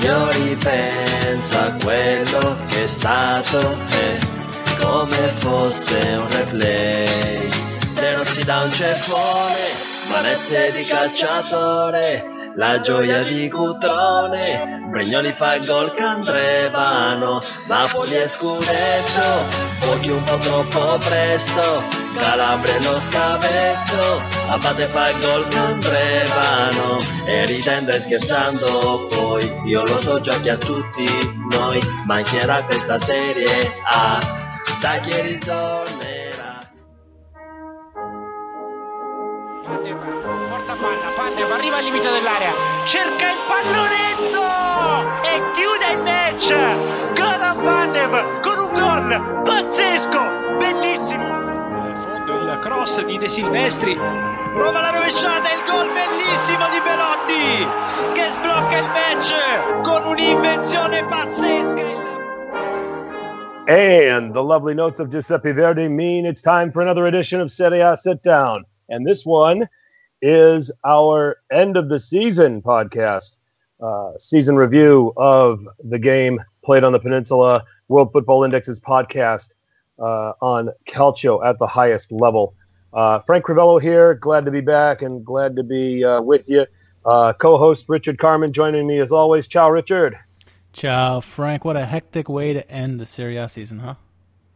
Io ripenso a quello che è stato e come fosse un replay. De rossi da un ceffone, manette di calciatore, la gioia di Cutrone, Brignoli fa gol Candrevano, Napoli è scudetto, fuochi un po' troppo presto, Calabria lo scavetto, Abate fa il gol Candrevano, e ridendo e scherzando poi, io lo so già che a tutti noi mancherà questa serie A, da chi ritornerà. Porta palla, Pandev arriva al limite dell'area, cerca il pallonetto e chiude il match. Goran Pandev con un gol pazzesco, bellissimo. Cross di De Silvestri, prova la rovesciata, il gol bellissimo di Belotti che sblocca il match con un'invenzione pazzesca. And the lovely notes of Giuseppe Verdi mean it's time for another edition of Serie A Sit Down. And this one is our end of the season podcast, uh, season review of the game played on the Peninsula, World Football Index's podcast uh, on Calcio at the highest level. Uh, Frank Crivello here, glad to be back and glad to be uh, with you. Uh, Co host Richard Carmen joining me as always. Ciao, Richard. Ciao, Frank. What a hectic way to end the Serie A season, huh?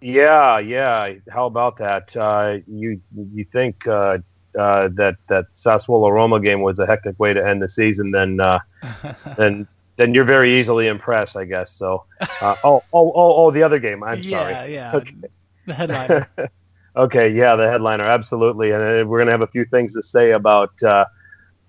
Yeah, yeah. How about that? Uh, you you think uh, uh, that that Sassuolo Roma game was a hectic way to end the season? Then uh, then then you're very easily impressed, I guess. So, uh, oh, oh, oh, oh, the other game. I'm sorry. Yeah, yeah. Okay. The headliner. okay, yeah, the headliner, absolutely, and uh, we're gonna have a few things to say about uh,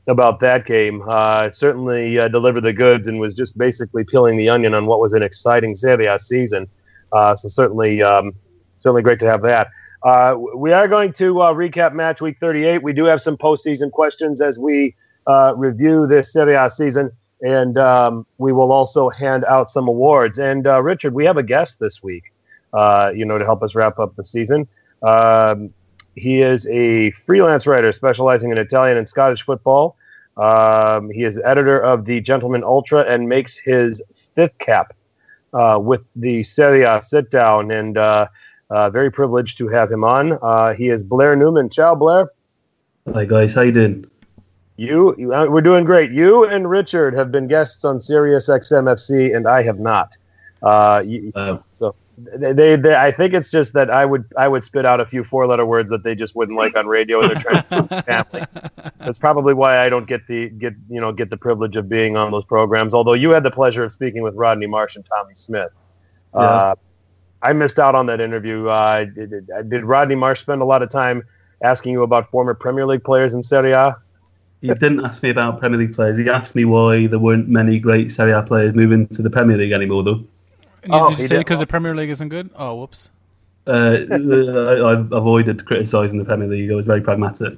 about that game. Uh, it certainly uh, delivered the goods and was just basically peeling the onion on what was an exciting Serie A season. Uh, so certainly, um, certainly great to have that. Uh, we are going to uh, recap match week 38. We do have some postseason questions as we uh, review this Serie A season, and um, we will also hand out some awards. And uh, Richard, we have a guest this week, uh, you know, to help us wrap up the season. Um, he is a freelance writer specializing in Italian and Scottish football. Um, he is editor of the Gentleman Ultra and makes his fifth cap uh, with the Serie A sit down. And uh, uh, very privileged to have him on. Uh, he is Blair Newman. Ciao, Blair. Hi guys, how you doing? You, you uh, we're doing great. You and Richard have been guests on Sirius XMFC, and I have not. Uh, you, Uh, so they, they, they, I think it's just that I would, I would spit out a few four-letter words that they just wouldn't like on radio. And they're trying to family. That's probably why I don't get the get you know get the privilege of being on those programs. Although you had the pleasure of speaking with Rodney Marsh and Tommy Smith. Uh, I missed out on that interview. Uh, did, did- did Rodney Marsh spend a lot of time asking you about former Premier League players in Serie A? He didn't ask me about Premier League players. He asked me why there weren't many great Serie A players moving to the Premier League anymore, though. Oh, did you he say did- because the Premier League isn't good? Oh, whoops. Uh, I, I've avoided criticising the Premier League. I was very pragmatic.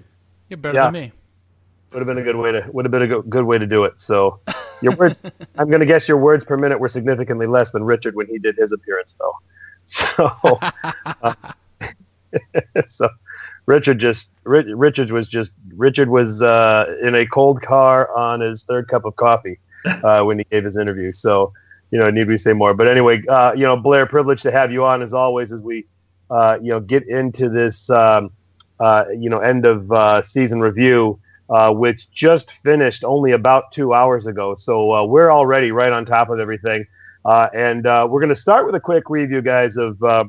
You're better Yeah. than me. Would have been a good way to would have been a good way to do it. So your words, I'm going to guess your words per minute were significantly less than Richard when he did his appearance, though. So, uh, so Richard just Ri- Richard was just Richard was uh, in a cold car on his third cup of coffee uh, when he gave his interview. So you know, need we say more? But anyway, uh, you know, Blair, privileged to have you on as always as we uh, you know get into this um, uh, you know end of uh, season review. Uh, which just finished only about two hours ago. So uh, we're already right on top of everything. Uh, and uh, we're going to start with a quick review, guys, of uh,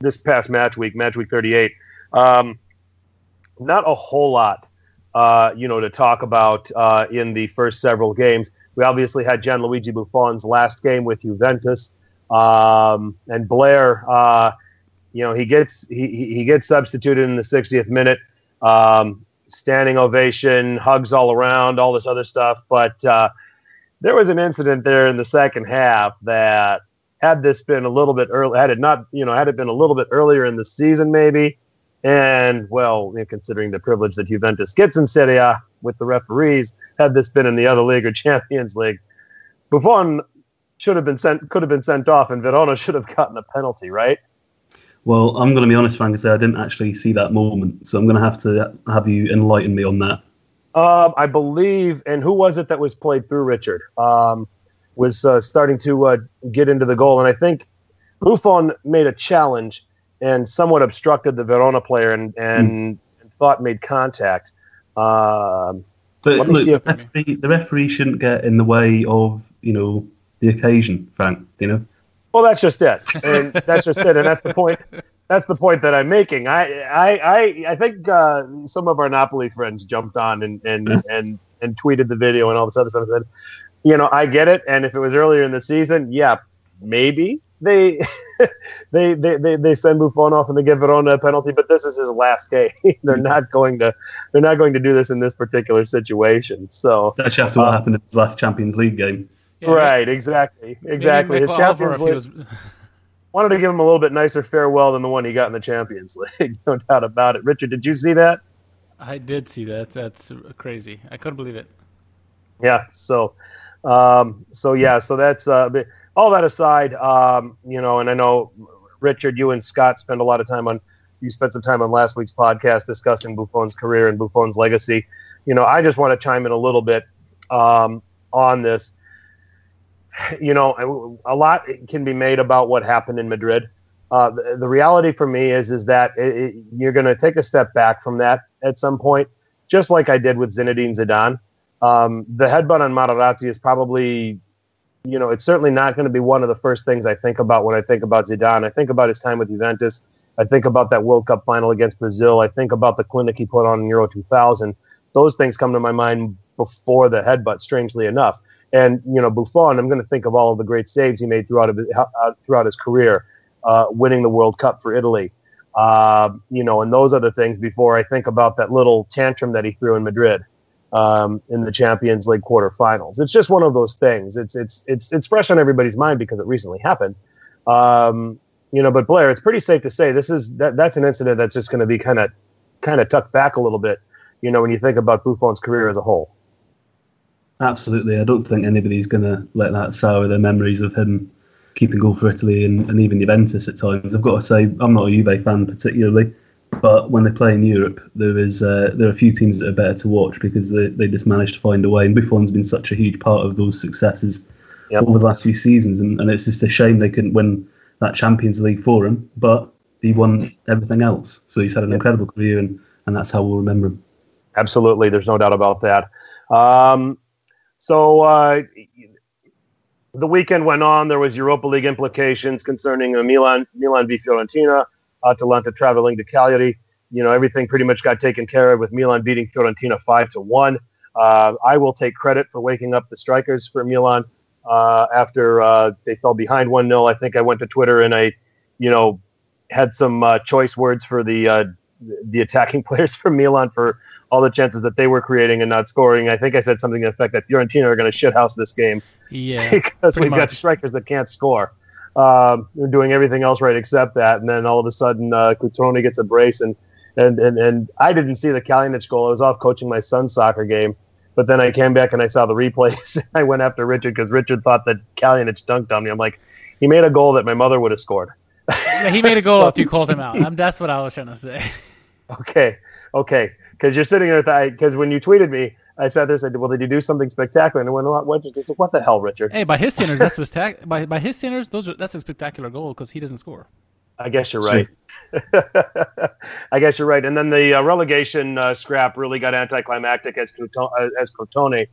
this past match week, match week 38. Um, not a whole lot, uh, you know, to talk about uh, in the first several games. We obviously had Gianluigi Buffon's last game with Juventus, um, and Blair. Uh, you know, he gets he, he gets substituted in the 60th minute. Um, standing ovation, hugs all around, all this other stuff. But uh, there was an incident there in the second half that had this been a little bit early, had it not, you know, had it been a little bit earlier in the season, maybe, and well, you know, considering the privilege that Juventus gets in Serie A with the referees, had this been in the other league or Champions League, Buffon should have been sent, could have been sent off, and Verona should have gotten a penalty, right? Well, I'm going to be honest, Frank, and say I didn't actually see that moment, so I'm going to have to have you enlighten me on that. Um, I believe, and who was it that was played through Richard? Um, was uh, starting to uh, get into the goal, and I think Buffon made a challenge and somewhat obstructed the Verona player and and, mm. and thought made contact. Um, but look, the, referee, the referee shouldn't get in the way of you know the occasion, Frank. You know. Well, that's just it, and that's just it, and that's the point. That's the point that I'm making. I I I, I think uh, some of our Napoli friends jumped on and and and and tweeted the video and all this other stuff. And said, you know, I get it, and if it was earlier in the season, yeah, maybe they they, they, they, they send Buffon off and they give Verona a penalty, but this is his last game. they're not going to they're not going to do this in this particular situation. So that's after what uh, happened in his last Champions League game. Yeah, right, exactly, exactly. His Champions League was... wanted to give him a little bit nicer farewell than the one he got in the Champions League, no doubt about it. Richard, did you see that? I did see that. That's crazy. I couldn't believe it. Yeah. So, um, so yeah. So that's uh, all that aside, um, you know, and I know Richard, you and Scott spend a lot of time on. You spent some time on last week's podcast discussing Buffon's career and Buffon's legacy. You know, I just want to chime in a little bit um, on this. You know, a lot can be made about what happened in Madrid. Uh, the, the, reality for me is is that it, it, you're going to take a step back from that at some point, just like I did with Zinedine Zidane. Um, the headbutt on Materazzi is probably you know, it's certainly not going to be one of the first things I think about when I think about Zidane. I think about his time with Juventus. I think about that World Cup final against Brazil. I think about the clinic he put on in Euro 2000. Those things come to my mind before the headbutt, strangely enough. And you know, Buffon, I'm going to think of all of the great saves he made throughout his, uh, throughout his career, uh, winning the World Cup for Italy. Uh, you know, and those other things before I think about that little tantrum that he threw in Madrid um, in the Champions League quarterfinals. It's just one of those things. It's it's it's it's fresh on everybody's mind because it recently happened. Um, you know, but Blair, it's pretty safe to say this is that that's an incident that's just going to be kind of kind of tucked back a little bit. You know, when you think about Buffon's career as a whole. Absolutely, I don't think anybody's going to let that sour their memories of him keeping goal for Italy and, and even Juventus at times. I've got to say, I'm not a Juve fan particularly, but when they play in Europe, there is uh, there are a few teams that are better to watch because they, they just manage to find a way. And Buffon's been such a huge part of those successes yep. over the last few seasons, and, and it's just a shame they couldn't win that Champions League for him. But he won everything else, so he's had an yep. incredible career, and, and that's how we'll remember him. Absolutely, there's no doubt about that. Um, so uh, the weekend went on. There was Europa League implications concerning Milan, Milan v Fiorentina. Atalanta traveling to Cagliari. You know, everything pretty much got taken care of with Milan beating Fiorentina five to one. Uh, I will take credit for waking up the strikers for Milan uh, after uh, they fell behind one 0 I think I went to Twitter and I, you know, had some uh, choice words for the uh, the attacking players for Milan for all the chances that they were creating and not scoring. I think I said something to the effect that Fiorentina are going to shithouse this game. Yeah, because we've much. got strikers that can't score. Um, doing everything else right except that, and then all of a sudden, uh, Cutrone gets a brace, and and and and I didn't see the Kalinic goal. I was off coaching my son's soccer game, but then I came back and I saw the replays. I went after Richard because Richard thought that Kalinic dunked on me. I'm like, he made a goal that my mother would have scored. Yeah, he made a goal so, after you called him out. Um, that's what I was trying to say. Okay, okay, because you're sitting there because when you tweeted me, I sat there and said, "Well, did you do something spectacular?" And I went, "What? What, what the hell, Richard?" Hey, by his standards, that's spectac- by by his standards, those are that's a spectacular goal because he doesn't score. I guess you're right. I guess you're right. And then the uh, relegation uh, scrap really got anticlimactic as Crotone, uh, as Crotone.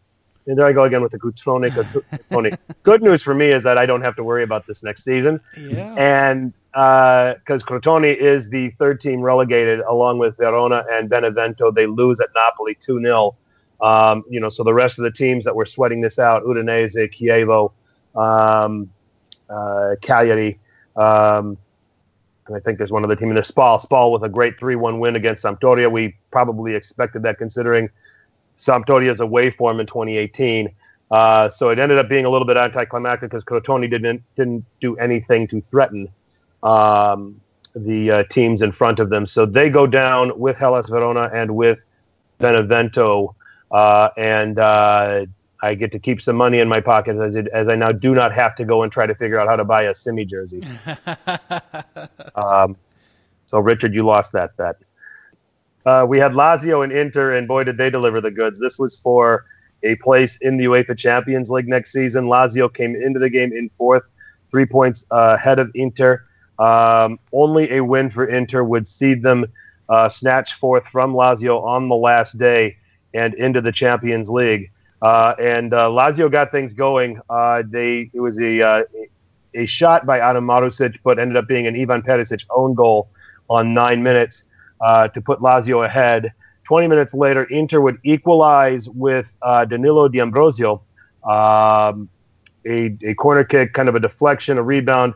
And there I go again with the Crotone. Crotone. Good news for me is that I don't have to worry about this next season. Yeah. And because uh, Crotone is the third team relegated along with Verona and Benevento, they lose at Napoli two 0 um, you know, so the rest of the teams that were sweating this out, Udinese, Chievo, um, uh, Cagliari, um, and I think there's one other team in the Spal. Spal with a great 3-1 win against Sampdoria. We probably expected that considering Sampdoria's away form in 2018. Uh, so it ended up being a little bit anticlimactic because Crotone didn't didn't do anything to threaten um, the uh, teams in front of them. So they go down with Hellas Verona and with Benevento uh, and uh, I get to keep some money in my pocket as, it, as I now do not have to go and try to figure out how to buy a Simy jersey. um, so, Richard, you lost that bet. Uh, we had Lazio and Inter, and boy, did they deliver the goods. This was for a place in the UEFA Champions League next season. Lazio came into the game in fourth, three points uh, ahead of Inter. Um, only a win for Inter would see them uh, snatch fourth from Lazio on the last day and into the Champions League. Uh, and uh, Lazio got things going. Uh, they it was a uh, a shot by Adam Marusic, but ended up being an Ivan Perisic own goal on nine minutes to put Lazio ahead. 20 minutes later, Inter would equalize with uh, Danilo D'Ambrosio, um, a, a corner kick, kind of a deflection, a rebound.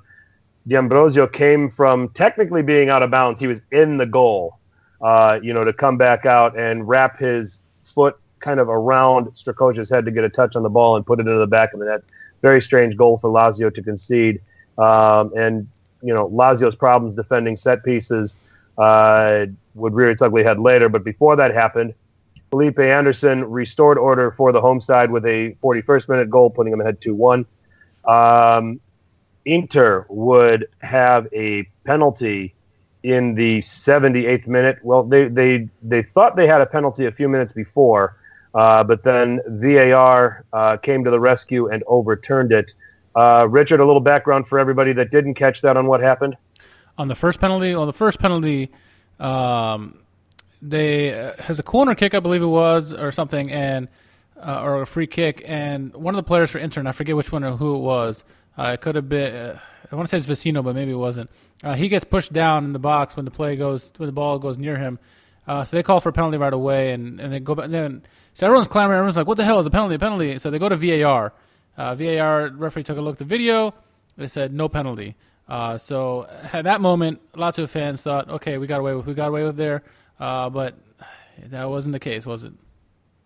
D'Ambrosio came from technically being out of bounds. He was in the goal, uh, you know, to come back out and wrap his foot kind of around Strakosha's head to get a touch on the ball and put it into the back of the net. Very strange goal for Lazio to concede. Um, and, you know, Lazio's problems defending set pieces uh, would rear its ugly head later. But before that happened, Felipe Anderson restored order for the home side with a 41st minute goal, putting them ahead 2 1. Um, Inter would have a penalty in the 78th minute. Well, they, they, they thought they had a penalty a few minutes before, uh, but then VAR uh, came to the rescue and overturned it. Uh, Richard, a little background for everybody that didn't catch that on what happened. On the first penalty, on the first penalty, um, they uh, has a corner kick, I believe it was, or something, and uh, or a free kick, and one of the players for Inter, I forget which one or who it was. Uh, it could have been. Uh, I want to say it's Vecino, but maybe it wasn't. Uh, he gets pushed down in the box when the play goes when the ball goes near him. Uh, so they call for a penalty right away, and, and they go back. And then so everyone's clamoring. Everyone's like, "What the hell is a penalty? A penalty!" So they go to VAR. VAR referee took a look at the video. They said no penalty. Uh, so at that moment, lots of fans thought, okay, we got away with we got away with there, uh, but that wasn't the case, was it?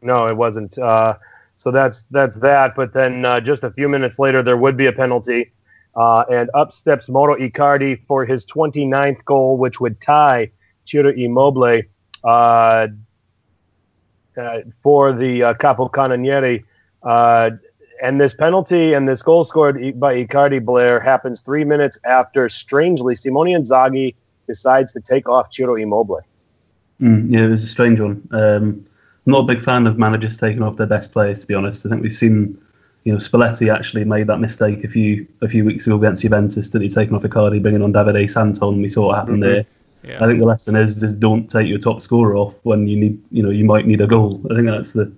No, it wasn't. Uh, so that's that's that. But then uh, just a few minutes later, there would be a penalty, uh, and up steps Mauro Icardi for his 29th goal, which would tie Ciro Immobile uh, for the uh, Capocannoniere and this penalty and this goal scored by Icardi Blair happens three minutes after, strangely, Simone Inzaghi decides to take off Ciro Immobile. Mm, yeah, it was a strange one. Um, I'm not a big fan of managers taking off their best players, to be honest. I think we've seen, you know, Spalletti actually made that mistake a few a few weeks ago against Juventus, that he taken off Icardi, bringing on Davide Santon. We saw what happened mm-hmm. there. Yeah. I think the lesson is just don't take your top scorer off when you need, you know, you might need a goal. I think that's the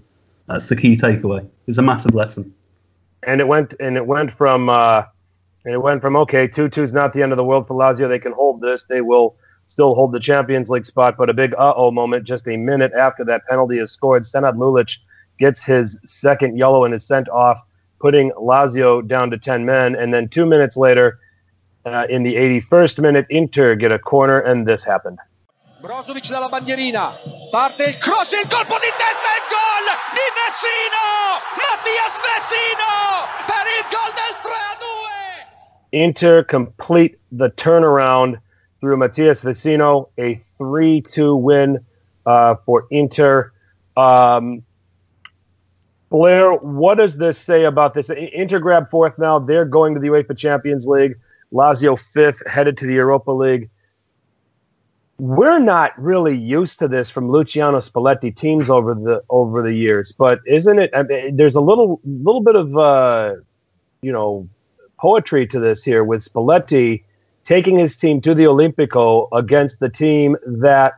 that's the key takeaway. It's a massive lesson and it went and it went from uh, and it went from okay, two two is not the end of the world for Lazio. They can hold this. They will still hold the Champions League spot. But a big uh oh moment just a minute after that penalty is scored. Senad Lulic gets his second yellow and is sent off, putting Lazio down to ten men. And then two minutes later, uh, in the 81st minute, Inter get a corner, and this happened. Brozovic dalla bandierina, parte il cross, il colpo di testa, il gol di Vecino! Matías Vecino per il gol del 3-2! Inter complete the turnaround through Matías Vecino, a 3-2 win uh, for Inter. Um, Blair, what does this say about this? Inter grab fourth now. They're going to the UEFA Champions League. Lazio fifth, headed to the Europa League we're not really used to this from Luciano Spalletti teams over the over the years, but isn't it? I mean, there's a little little bit of uh, you know poetry to this here with Spalletti taking his team to the Olimpico against the team that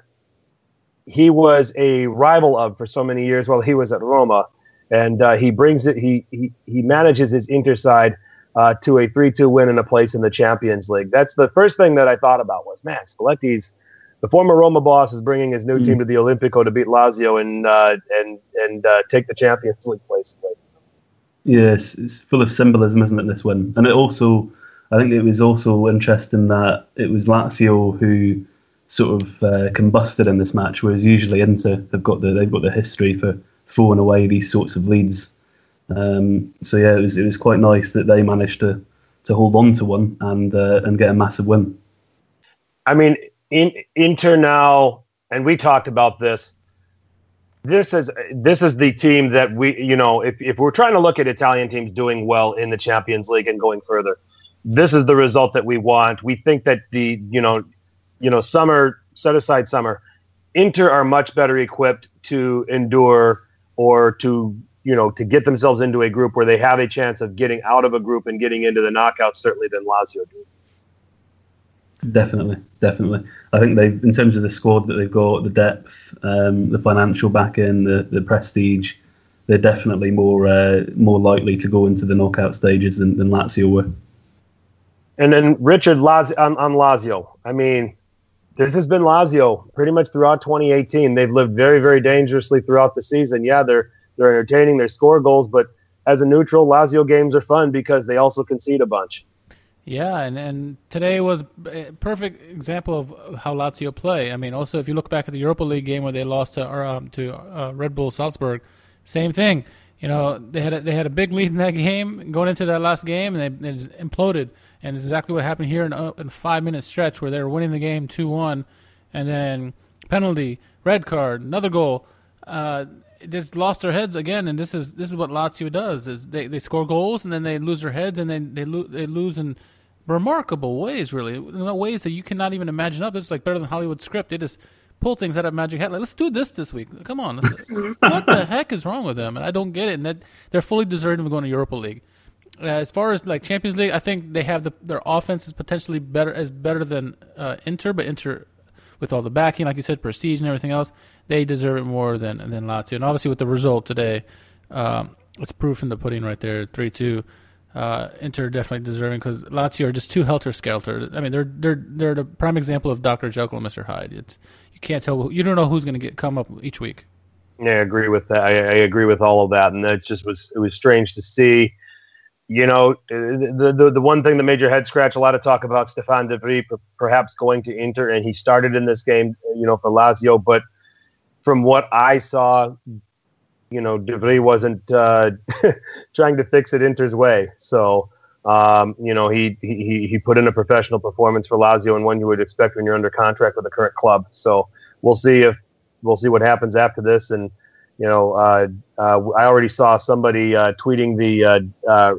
he was a rival of for so many years while he was at Roma, and uh, he brings it. He he he manages his Inter side. Uh, to a 3-2 win and a place in the Champions League. That's the first thing that I thought about was, man, Spalletti's the former Roma boss is bringing his new mm. team to the Olimpico to beat Lazio and uh, and and uh, take the Champions League place. Yes, it's full of symbolism, isn't it? This win, and it also, I think it was also interesting that it was Lazio who sort of uh, combusted in this match, whereas usually Inter they've got the they've got the history for throwing away these sorts of leads. Um, so yeah, it was it was quite nice that they managed to to hold on to one and uh, and get a massive win. I mean, in, Inter now, and we talked about this. This is this is the team that we you know if if we're trying to look at Italian teams doing well in the Champions League and going further, this is the result that we want. We think that the you know you know summer set aside summer, Inter are much better equipped to endure or to you know, to get themselves into a group where they have a chance of getting out of a group and getting into the knockouts, certainly than Lazio do. Definitely, definitely. I think they, in terms of the squad that they've got, the depth, um, the financial backing, the the prestige, they're definitely more uh, more likely to go into the knockout stages than, than Lazio were. And then Richard Lazio, on, on Lazio. I mean, this has been Lazio pretty much throughout 2018. They've lived very, very dangerously throughout the season. Yeah, they're they're entertaining, they score goals, but as a neutral, Lazio games are fun because they also concede a bunch. Yeah, and, and today was a perfect example of how Lazio play. I mean, also if you look back at the Europa League game where they lost to um, to uh, Red Bull Salzburg, same thing. You know, they had a, they had a big lead in that game going into that last game, and they, they imploded. And it's exactly what happened here in a, in a five minute stretch where they were winning the game two one, and then penalty, red card, another goal. Uh, just lost their heads again, and this is this is what Lazio does: is they, they score goals and then they lose their heads, and then they lo- they lose in remarkable ways, really, in ways that you cannot even imagine. Up, it's like better than Hollywood script. They just pull things out of magic hat. Like, let's do this this week. Come on, what the heck is wrong with them? And I don't get it. And that they're fully deserving of going to Europa League. Uh, as far as like Champions League, I think they have the their offense is potentially better as better than uh, Inter, but Inter with all the backing, like you said, prestige and everything else, they deserve it more than than Lazio. And obviously, with the result today, um, it's proof in the pudding right there, three two. Uh, Inter definitely deserving because Lazio are just too helter skelter. I mean, they're they're they're the prime example of Doctor Jekyll and Mister Hyde. It's you can't tell you don't know who's going to get come up each week. Yeah, I agree with that. I, I agree with all of that, and it just was it was strange to see you know, the, the the one thing that made your head scratch a lot of talk about Stefan de Vrij perhaps going to Inter, and he started in this game, you know, for Lazio. But from what I saw, you know, de Vrij wasn't uh, trying to fix it Inter's way. So, um, you know, he, he he put in a professional performance for Lazio and one you would expect when you're under contract with a current club. So we'll see if we'll see what happens after this. And you know, uh, uh, I already saw somebody uh, tweeting the uh, uh,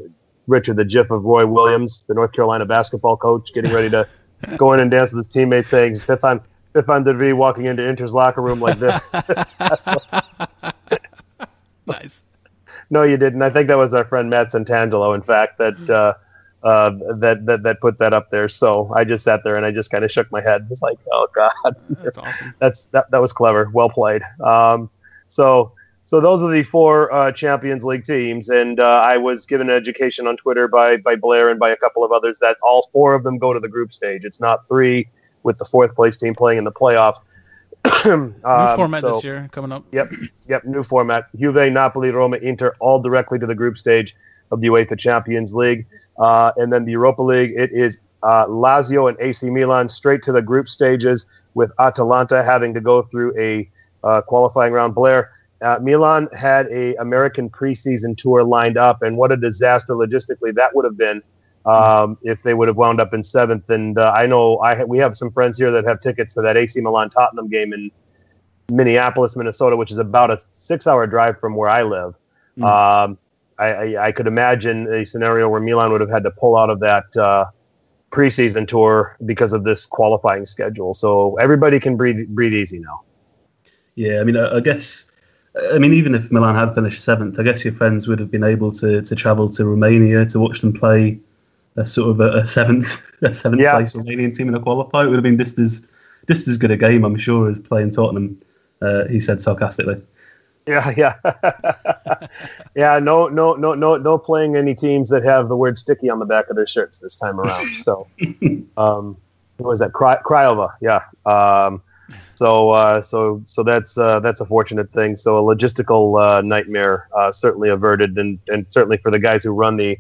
Richard, the GIF of Roy Williams, the North Carolina basketball coach, getting ready to go in and dance with his teammates, saying Stefan Stefan de Vrij walking into Inter's locker room like this. nice. No, you didn't. I think that was our friend Matt Santangelo, in fact, that uh, uh, that that that put that up there. So I just sat there and I just kind of shook my head. It's like, oh god, that's awesome. That's that that was clever. Well played. Um, so so those are the four uh, Champions League teams, and uh, I was given an education on Twitter by by Blair and by a couple of others that all four of them go to the group stage. It's not three with the fourth place team playing in the playoff. um, new format so, this year coming up. Yep, yep, new format. Juve, Napoli, Roma, Inter, all directly to the group stage of the UEFA Champions League, uh, and then the Europa League. It is uh, Lazio and AC Milan straight to the group stages, with Atalanta having to go through a uh, qualifying round. Blair uh, Milan had a American preseason tour lined up, and what a disaster logistically that would have been um, if they would have wound up in seventh. And uh, I know I ha- we have some friends here that have tickets to that AC Milan Tottenham game in Minneapolis, Minnesota, which is about a six-hour drive from where I live. Mm. Um, I, I, I, could imagine a scenario where Milan would have had to pull out of that uh, preseason tour because of this qualifying schedule. So everybody can breathe breathe easy now. Yeah, I mean, I, I guess I mean, even if Milan had finished seventh, I guess your friends would have been able to, to travel to Romania to watch them play a sort of a, a seventh a seventh yeah. place Romanian team in a qualifier. It would have been just as just as good a game, I'm sure, as playing Tottenham. Uh, he said sarcastically. Yeah, yeah, yeah. No, no, no, no, no. Playing any teams that have the word "sticky" on the back of their shirts this time around. So, um, what was that? Cry- Craiova. Yeah. Um, so uh, so so that's uh, that's a fortunate thing. So a logistical uh, nightmare uh, certainly averted, and and certainly for the guys who run the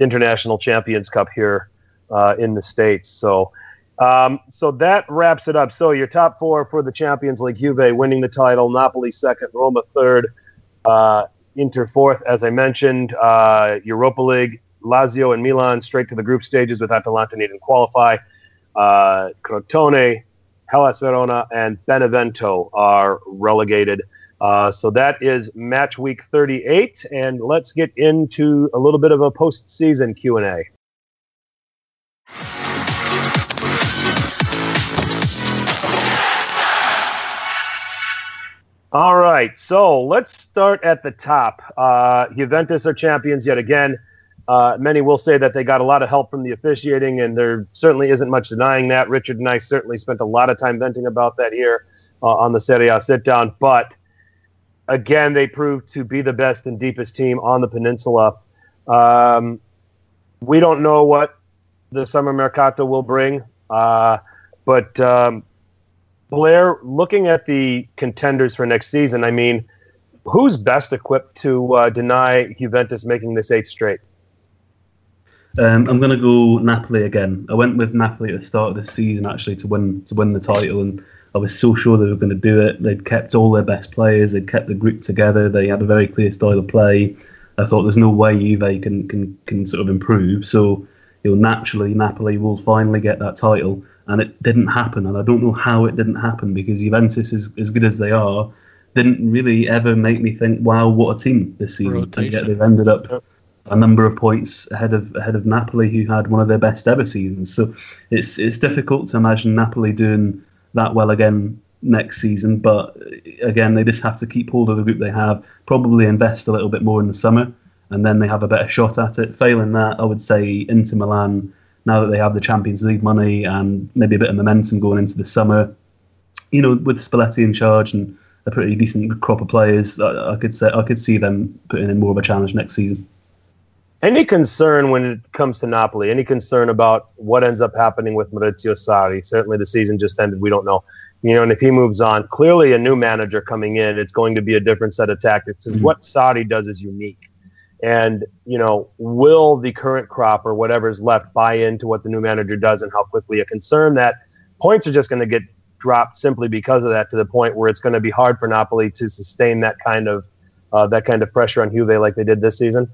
International Champions Cup here uh, in the states. So. Um, so that wraps it up. So your top four for the Champions League: Juve winning the title, Napoli second, Roma third, uh, Inter fourth, as I mentioned. Europa League: Lazio and Milan straight to the group stages with Atalanta needing to qualify. Crotone, Hellas Verona, and Benevento are relegated. Uh, so that is match week 38, and let's get into a little bit of a postseason Q and A. All right, so let's start at the top. Uh, Juventus are champions yet again. Uh, many will say that they got a lot of help from the officiating, and there certainly isn't much denying that. Richard and I certainly spent a lot of time venting about that here uh, on the Serie A sit down. But again, they proved to be the best and deepest team on the peninsula. Um, we don't know what the summer mercato will bring, uh, but um, Blair, looking at the contenders for next season, I mean, who's best equipped to uh, deny Juventus making this eighth straight? Um, I'm going to go Napoli again. I went with Napoli at the start of the season actually to win to win the title, and I was so sure they were going to do it. They'd kept all their best players. They'd kept the group together. They had a very clear style of play. I thought there's no way Juve can can can sort of improve. So you know, naturally Napoli will finally get that title, and it didn't happen. And I don't know how it didn't happen because Juventus, is as good as they are, didn't really ever make me think, "Wow, what a team this season!" And yet they've ended up a number of points ahead of ahead of Napoli, who had one of their best ever seasons. So it's it's difficult to imagine Napoli doing that well again next season. But uh, again, they just have to keep hold of the group they have. Probably invest a little bit more in the summer, and then they have a better shot at it. Failing that, I would say Inter Milan. Now that they have the Champions League money and maybe a bit of momentum going into the summer, you know, with Spalletti in charge and a pretty decent crop of players, I, I could say I could see them putting in more of a challenge next season. Any concern when it comes to Napoli? Any concern about what ends up happening with Maurizio Sarri? Certainly, the season just ended. We don't know. You know, and if he moves on, clearly a new manager coming in, it's going to be a different set of tactics. Because what Sarri does is unique. And you know, will the current crop or whatever's left buy into what the new manager does and how quickly? A concern that points are just going to get dropped simply because of that, to the point where it's going to be hard for Napoli to sustain that kind of uh, that kind of pressure on Juve like they did this season.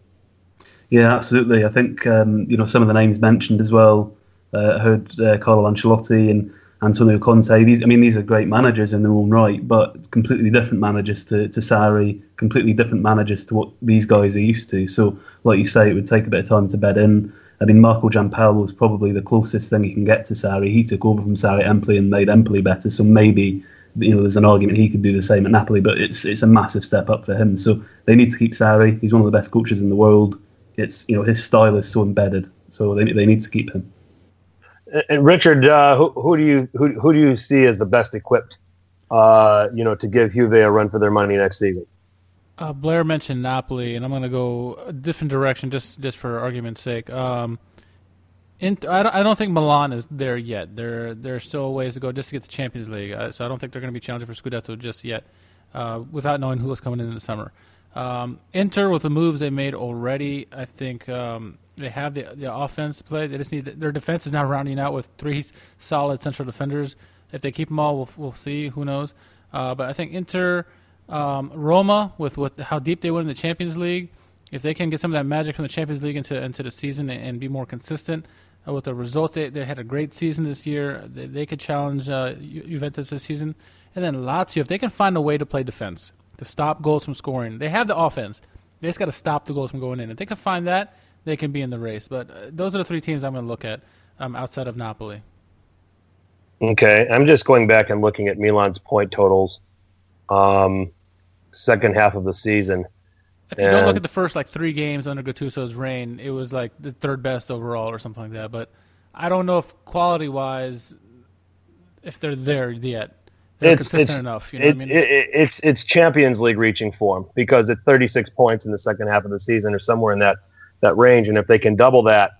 Yeah, absolutely. I think um, you know some of the names mentioned as well. Uh, I heard uh, Carlo Ancelotti and Antonio Conte. These, I mean, these are great managers in their own right, but completely different managers to, to Sarri, completely different managers to what these guys are used to. So, like you say, it would take a bit of time to bed in. I mean, Marco Giampaolo was probably the closest thing he can get to Sarri. He took over from Sarri Empoli and made Empoli better. So maybe you know there's an argument he could do the same at Napoli, but it's it's a massive step up for him. So they need to keep Sarri. He's one of the best coaches in the world. It's you know his style is so embedded, so they they need to keep him. And- And Richard, uh, who, who do you who, who do you see as the best equipped, uh, you know, to give Juve a run for their money next season? Uh, Blair mentioned Napoli, and I'm going to go a different direction just just for argument's sake. Um, in, I, don't, I don't think Milan is there yet. There there are still ways to go just to get the Champions League. Uh, so I don't think they're going to be challenging for Scudetto just yet, uh, without knowing who is coming in in the summer. Um, Inter with the moves they made already, I think um, they have the the offense play. They just need their defense is now rounding out with three solid central defenders. If they keep them all, we'll, we'll see. Who knows? Uh, but I think Inter, um, Roma, with what how deep they went in the Champions League, if they can get some of that magic from the Champions League into into the season and, and be more consistent uh, with the results, they, they had a great season this year. They, they could challenge uh, Ju- Juventus this season. And then Lazio, if they can find a way to play defense to stop goals from scoring, they have the offense. They just got to stop the goals from going in. If they can find that, they can be in the race. But uh, those are the three teams I'm going to look at um, outside of Napoli. Okay, I'm just going back and looking at Milan's point totals, um, second half of the season. If you don't look at the first like three games under Gattuso's reign, it was like the third best overall or something like that. But I don't know if quality wise, if they're there yet. They're consistent enough. You know it- I mean? it- it- it's it's Champions League reaching form because it's 36 points in the second half of the season or somewhere in that that range, and if they can double that,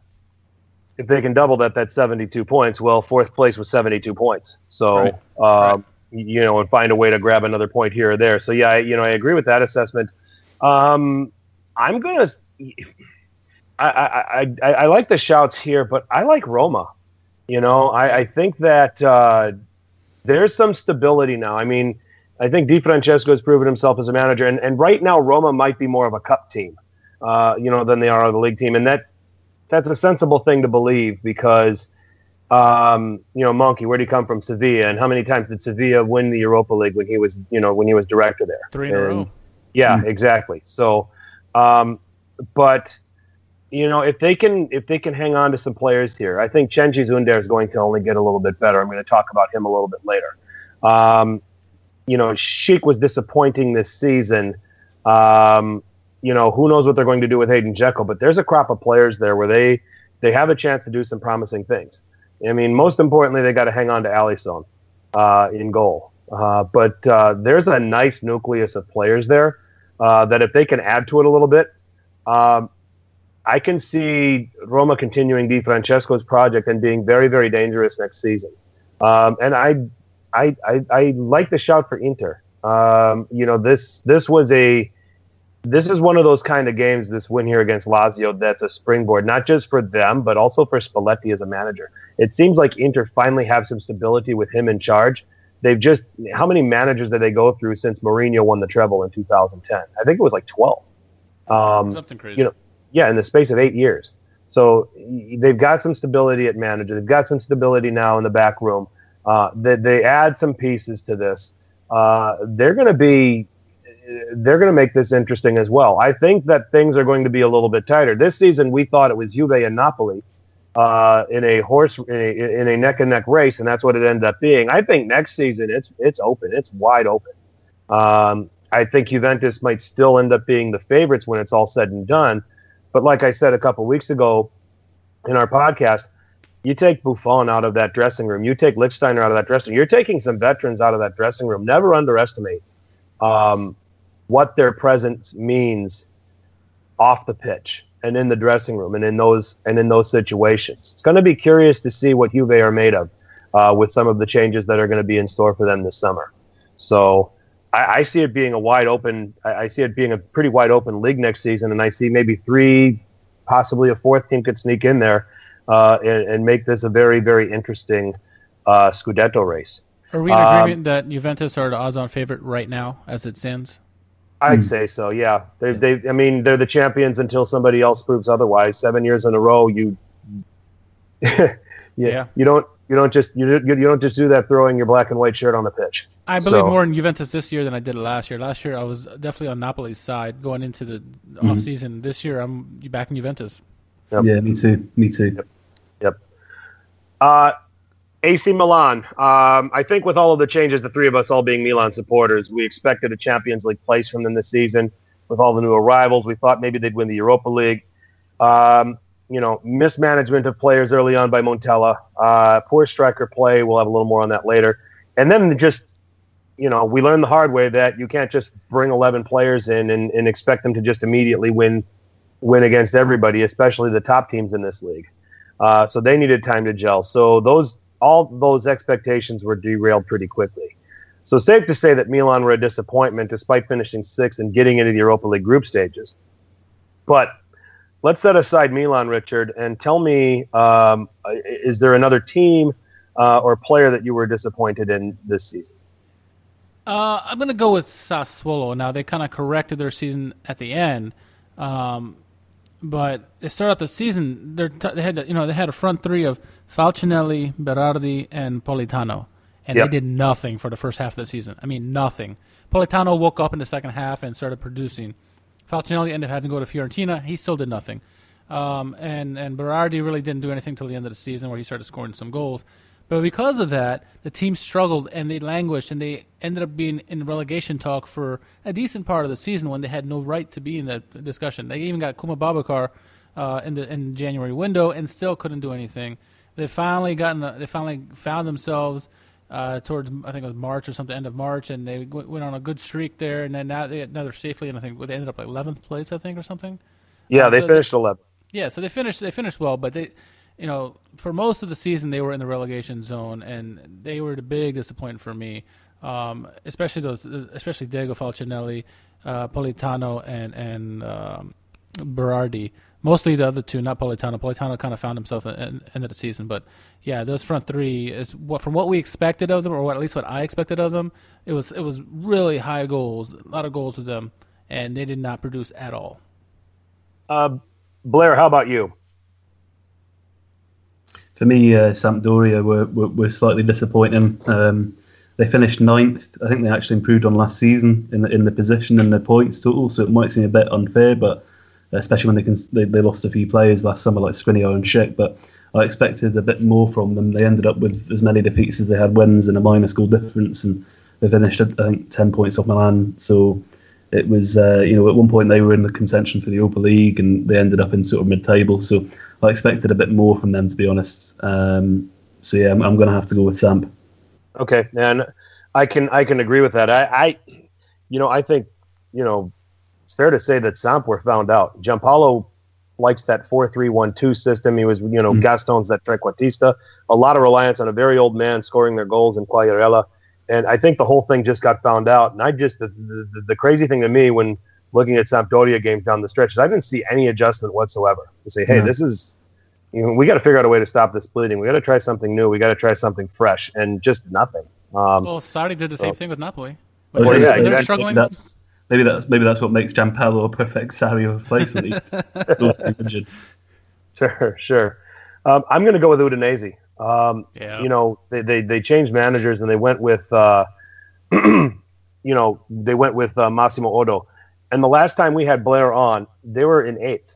if they can double that, that's 72 points. Well, fourth place was 72 points, so Right. um, Right. you know, and find a way to grab another point here or there. So yeah, I, you know, I agree with that assessment. Um, I'm gonna. I, I, I, I I like the shouts here, but I like Roma. You know, I, I think that uh, there's some stability now. I mean, I think Di Francesco has proven himself as a manager, and, and right now Roma might be more of a cup team, uh, you know, than they are the league team, and that that's a sensible thing to believe because, um, you know, Monchi, where did he come from? Sevilla, and how many times did Sevilla win the Europa League when he was, you know, when he was director there? Three in a row. yeah, exactly. So, um, but you know, if they can if they can hang on to some players here, I think Cengiz Ünder is going to only get a little bit better. I'm going to talk about him a little bit later. Um, you know, Schick was disappointing this season. Um, you know, who knows what they're going to do with Hayden Jekyll, but there's a crop of players there where they they have a chance to do some promising things. I mean, most importantly, they got to hang on to Alisson uh, in goal. Uh, but uh, there's a nice nucleus of players there uh, that if they can add to it a little bit, um, I can see Roma continuing Di Francesco's project and being very, very dangerous next season. Um, and I, I, I, I, like the shout for Inter. Um, you know, this this was a this is one of those kind of games. This win here against Lazio, that's a springboard, not just for them, but also for Spalletti as a manager. It seems like Inter finally have some stability with him in charge. They've just how many managers did they go through since Mourinho won the treble in 2010? I think it was like 12. Um, Something crazy. You know, yeah, in the space of eight years. So they've got some stability at manager. They've got some stability now in the back room. Uh, they, they add some pieces to this. Uh, they're going to be they're going to make this interesting as well. I think that things are going to be a little bit tighter. This season, we thought it was Juve and Napoli uh, in a horse in a, in a neck and neck race, and that's what it ended up being. I think next season it's it's open, it's wide open. Um, I think Juventus might still end up being the favorites when it's all said and done. But like I said a couple weeks ago in our podcast, you take Buffon out of that dressing room, you take Lichtsteiner out of that dressing room, you're taking some veterans out of that dressing room. Never underestimate um, what their presence means off the pitch and in the dressing room and in those and in those situations. It's going to be curious to see what Juve are made of uh, with some of the changes that are going to be in store for them this summer. So I, I see it being a wide open. I, I, see it being a pretty wide open league next season, and I see maybe three, possibly a fourth team could sneak in there uh, and, and, make this a very very interesting uh, Scudetto race. Are we in agreement um, that Juventus are the odds-on favorite right now, as it stands? I'd hmm. say so. Yeah, they, they. I mean, they're the champions until somebody else proves otherwise. Seven years in a row, you. yeah, yeah. You don't. You don't just you, you don't just do that throwing your black and white shirt on the pitch. I believe so. more in Juventus this year than I did last year. Last year I was definitely on Napoli's side going into the mm-hmm. off season. This year I'm back in Juventus. Yep. Yeah, me too. Me too. Yep. yep. Uh, AC Milan. Um, I think with all of the changes, the three of us all being Milan supporters, we expected a Champions League place from them this season. With all the new arrivals, we thought maybe they'd win the Europa League. Um, you know, mismanagement of players early on by Montella, uh, poor striker play. We'll have a little more on that later. And then just, you know, we learned the hard way that you can't just bring 11 players in and, and expect them to just immediately win win against everybody, especially the top teams in this league. Uh, so they needed time to gel. So those all those expectations were derailed pretty quickly. So safe to say that Milan were a disappointment despite finishing sixth and getting into the Europa League group stages. But let's set aside Milan, Richard, and tell me: um, is there another team uh, or player that you were disappointed in this season? Uh, I'm going to go with Sassuolo. Now they kind of corrected their season at the end, um, but they started out the season. T- they had you know they had a front three of Falcinelli, Berardi, and Politano. And yep. they did nothing for the first half of the season. I mean, nothing. Politano woke up in the second half and started producing. Falcinelli ended up having to go to Fiorentina. He still did nothing. Um, and, and Berardi really didn't do anything till the end of the season where he started scoring some goals. But because of that, the team struggled and they languished and they ended up being in relegation talk for a decent part of the season when they had no right to be in that discussion. They even got Khouma Babacar uh, in the in January window and still couldn't do anything they finally gotten a, they finally found themselves uh, towards I think it was March or something, end of March, and they w- went on a good streak there, and then now they now they're safely, and I think they ended up like eleventh place, I think, or something. Yeah, they so finished eleventh. Yeah, so they finished they finished well, but they, you know, for most of the season they were in the relegation zone, and they were the big disappointment for me. Um, especially those, especially Diego Falcinelli, uh, Politano, and and um, Berardi. Mostly the other two, not Politano. Politano kind of found himself at the end of the season, but yeah, those front three is what from what we expected of them, or at least what I expected of them. It was it was really high goals, a lot of goals with them, and they did not produce at all. Uh, Blair, how about you? For me, uh, Sampdoria were, were, were slightly disappointing. Um, they finished ninth. I think they actually improved on last season in the in the position and the points total, so it might seem a bit unfair, but especially when they can they, they lost a few players last summer like Skriniar and Schick, but I expected a bit more from them. They ended up with as many defeats as they had wins and a minus goal difference, and they finished I think ten points off Milan. So it was uh, you know at one point they were in the contention for the Europa League and they ended up in sort of mid-table. So I expected a bit more from them to be honest. Um, so yeah, I'm, I'm going to have to go with Samp. Okay, and I can I can agree with that. I, I you know I think you know it's fair to say that Samp were found out. Giampaolo likes that four-three-one-two system. He was, you know, mm. Gaston's that trequartista. A lot of reliance on a very old man scoring their goals in Quagliarella. And I think the whole thing just got found out. And I just, the, the, the crazy thing to me when looking at Sampdoria games down the stretch is I didn't see any adjustment whatsoever to say, hey, yeah. this is, you know, we got to figure out a way to stop this bleeding. We got to try something new. We got to try something fresh, and just nothing. Um, well, Sarri did the same so. thing with Napoli. Well, yeah, they're exactly. struggling. That's, maybe that's maybe that's what makes Giampaolo a perfect Sarri replacement. sure, sure. Um, I'm going to go with Udinese. Um, yeah. You know, they, they, they changed managers and they went with, uh, you know, they went with uh, Massimo Oddo. And the last time we had Blair on, they were in eighth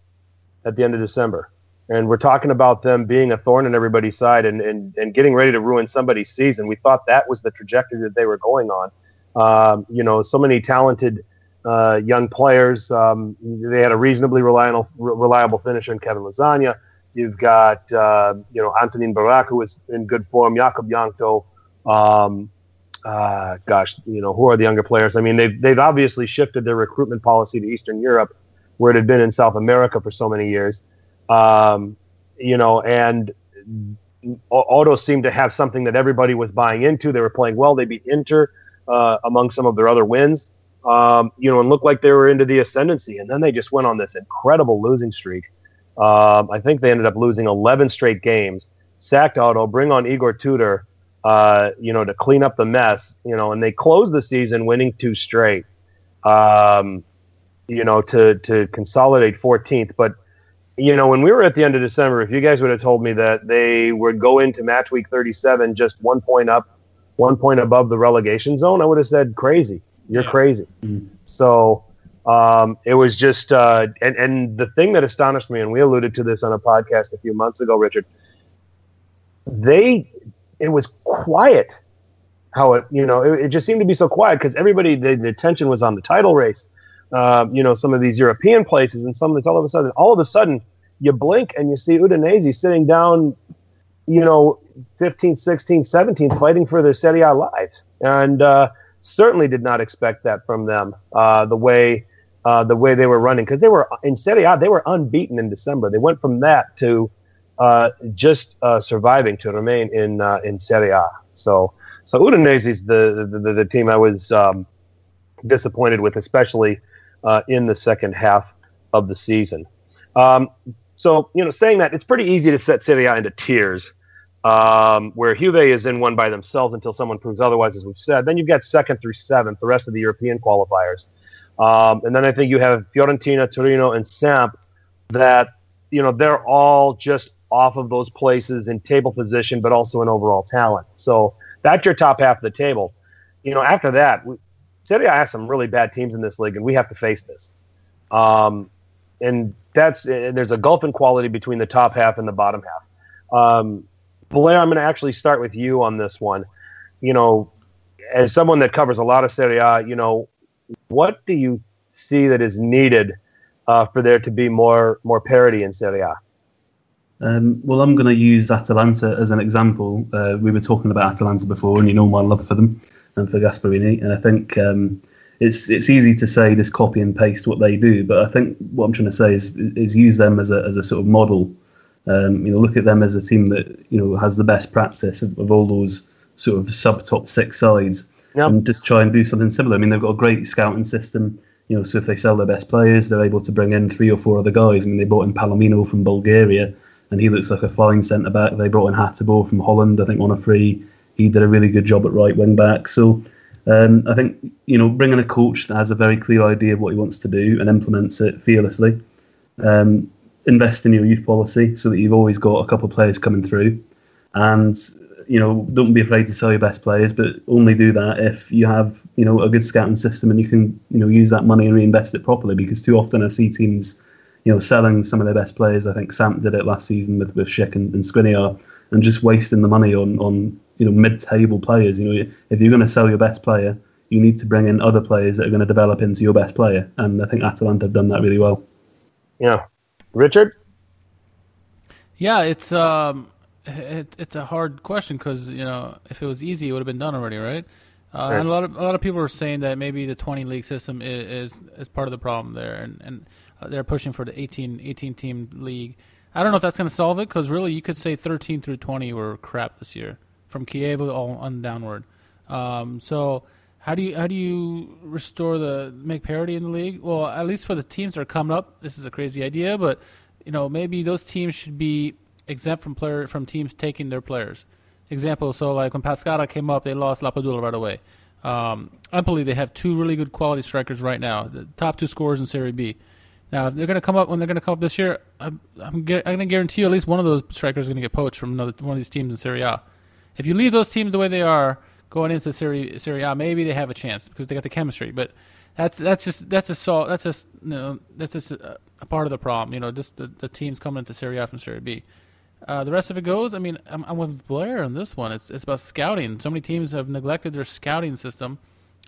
at the end of December. And we're talking about them being a thorn in everybody's side and, and, and getting ready to ruin somebody's season. We thought that was the trajectory that they were going on. Um, you know, so many talented uh, young players. Um, they had a reasonably reliable, reliable finisher in Kevin Lasagna. You've got uh, you know Antonin Barak who is in good form. Jakub Jankto. Um, uh, gosh, you know who are the younger players? I mean, they've they've obviously shifted their recruitment policy to Eastern Europe, where it had been in South America for so many years. Um, you know, and Oddo seemed to have something that everybody was buying into. They were playing well. They beat Inter uh, among some of their other wins. Um, you know, and looked like they were into the ascendancy, and then they just went on this incredible losing streak. Um, I think they ended up losing 11 straight games. Sacked Oddo, bring on Igor Tudor, uh, you know, to clean up the mess, you know, and they closed the season winning two straight, um, you know, to, to consolidate 14th. But, you know, when we were at the end of December, if you guys would have told me that they would go into match week 37 just one point up, one point above the relegation zone, I would have said crazy. You're yeah. crazy. Mm-hmm. So, um, it was just, uh, and, and the thing that astonished me, and we alluded to this on a podcast a few months ago, Richard, they, it was quiet how it, you know, it, it just seemed to be so quiet because everybody, the, the attention was on the title race, uh, you know, some of these European places and some of this all of a sudden, all of a sudden, you blink and you see Udinese sitting down, you know, 15th, 16th, 17th, fighting for their Serie A lives. And uh, certainly did not expect that from them, uh, the way uh, the way they were running because they were in Serie A they were unbeaten in December. They went from that to uh, just uh, surviving to remain in uh, in Serie A. So so Udinese is the, the, the team I was um, disappointed with, especially uh, in the second half of the season. Um, so you know, saying that it's pretty easy to set Serie A into tiers. Um, where Juve is in one by themselves until someone proves otherwise, as we've said. Then you've got second through seventh, the rest of the European qualifiers. Um, and then I think you have Fiorentina, Torino, and Samp that, you know, they're all just off of those places in table position, but also in overall talent. So that's your top half of the table. You know, after that, we, Serie A has some really bad teams in this league, and we have to face this. Um, and that's uh, there's a gulf in quality between the top half and the bottom half. Um, Blair, I'm going to actually start with you on this one. You know, as someone that covers a lot of Serie A, you know, what do you see that is needed uh, for there to be more more parity in Serie A? Um, well, I'm going to use Atalanta as an example. Uh, we were talking about Atalanta before, and you know my love for them and for Gasperini. And I think um, it's it's easy to say just copy and paste what they do, but I think what I'm trying to say is is use them as a as a sort of model. Um, you know, look at them as a team that you know has the best practice of, of all those sort of sub top six sides yep. and just try and do something similar. I mean, they've got a great scouting system. You know, so if they sell their best players, they're able to bring in three or four other guys. I mean, they brought in Palomino from Bulgaria, and he looks like a fine centre back. They brought in Hateboer from Holland, I think, on a free. He did a really good job at right wing back. So um, I think you know, bringing a coach that has a very clear idea of what he wants to do and implements it fearlessly. Um, invest in your youth policy so that you've always got a couple of players coming through, and you know, don't be afraid to sell your best players, but only do that if you have, you know, a good scouting system and you can, you know, use that money and reinvest it properly. Because too often I see teams, you know, selling some of their best players. I think Samp did it last season with with Schick and, and and just wasting the money on on you know mid-table players. You know, if you're going to sell your best player, you need to bring in other players that are going to develop into your best player, and I think Atalanta have done that really well. Yeah, Richard. Yeah, it's um, it, it's a hard question because you know if it was easy, it would have been done already, right? Uh, Right. And a lot of a lot of people are saying that maybe the 20 league system is is, is part of the problem there, and and uh, they're pushing for the 18 18 team league. I don't know if that's going to solve it because really you could say 13 through 20 were crap this year from Chievo all on downward. Um, so how do you how do you restore the make parity in the league? Well, at least for the teams that are coming up, this is a crazy idea, but you know maybe those teams should be exempt from player from teams taking their players. Example, so like when Pescara came up, they lost Lapadula right away. Um, I believe they have two really good quality strikers right now, the top two scorers in Serie B. Now, if they're going to come up when they're going to come up this year, I'm, I'm, gu- I'm going to guarantee you at least one of those strikers is going to get poached from another one of these teams in Serie A. If you leave those teams the way they are going into Serie, Serie A, maybe they have a chance because they got the chemistry. But that's that's just that's so that's just you know that's just a, a part of the problem. You know, just the, the teams coming into Serie A from Serie B. Uh, the rest of it goes. I mean, I'm, I'm with Blair on this one. It's it's about scouting. So many teams have neglected their scouting system,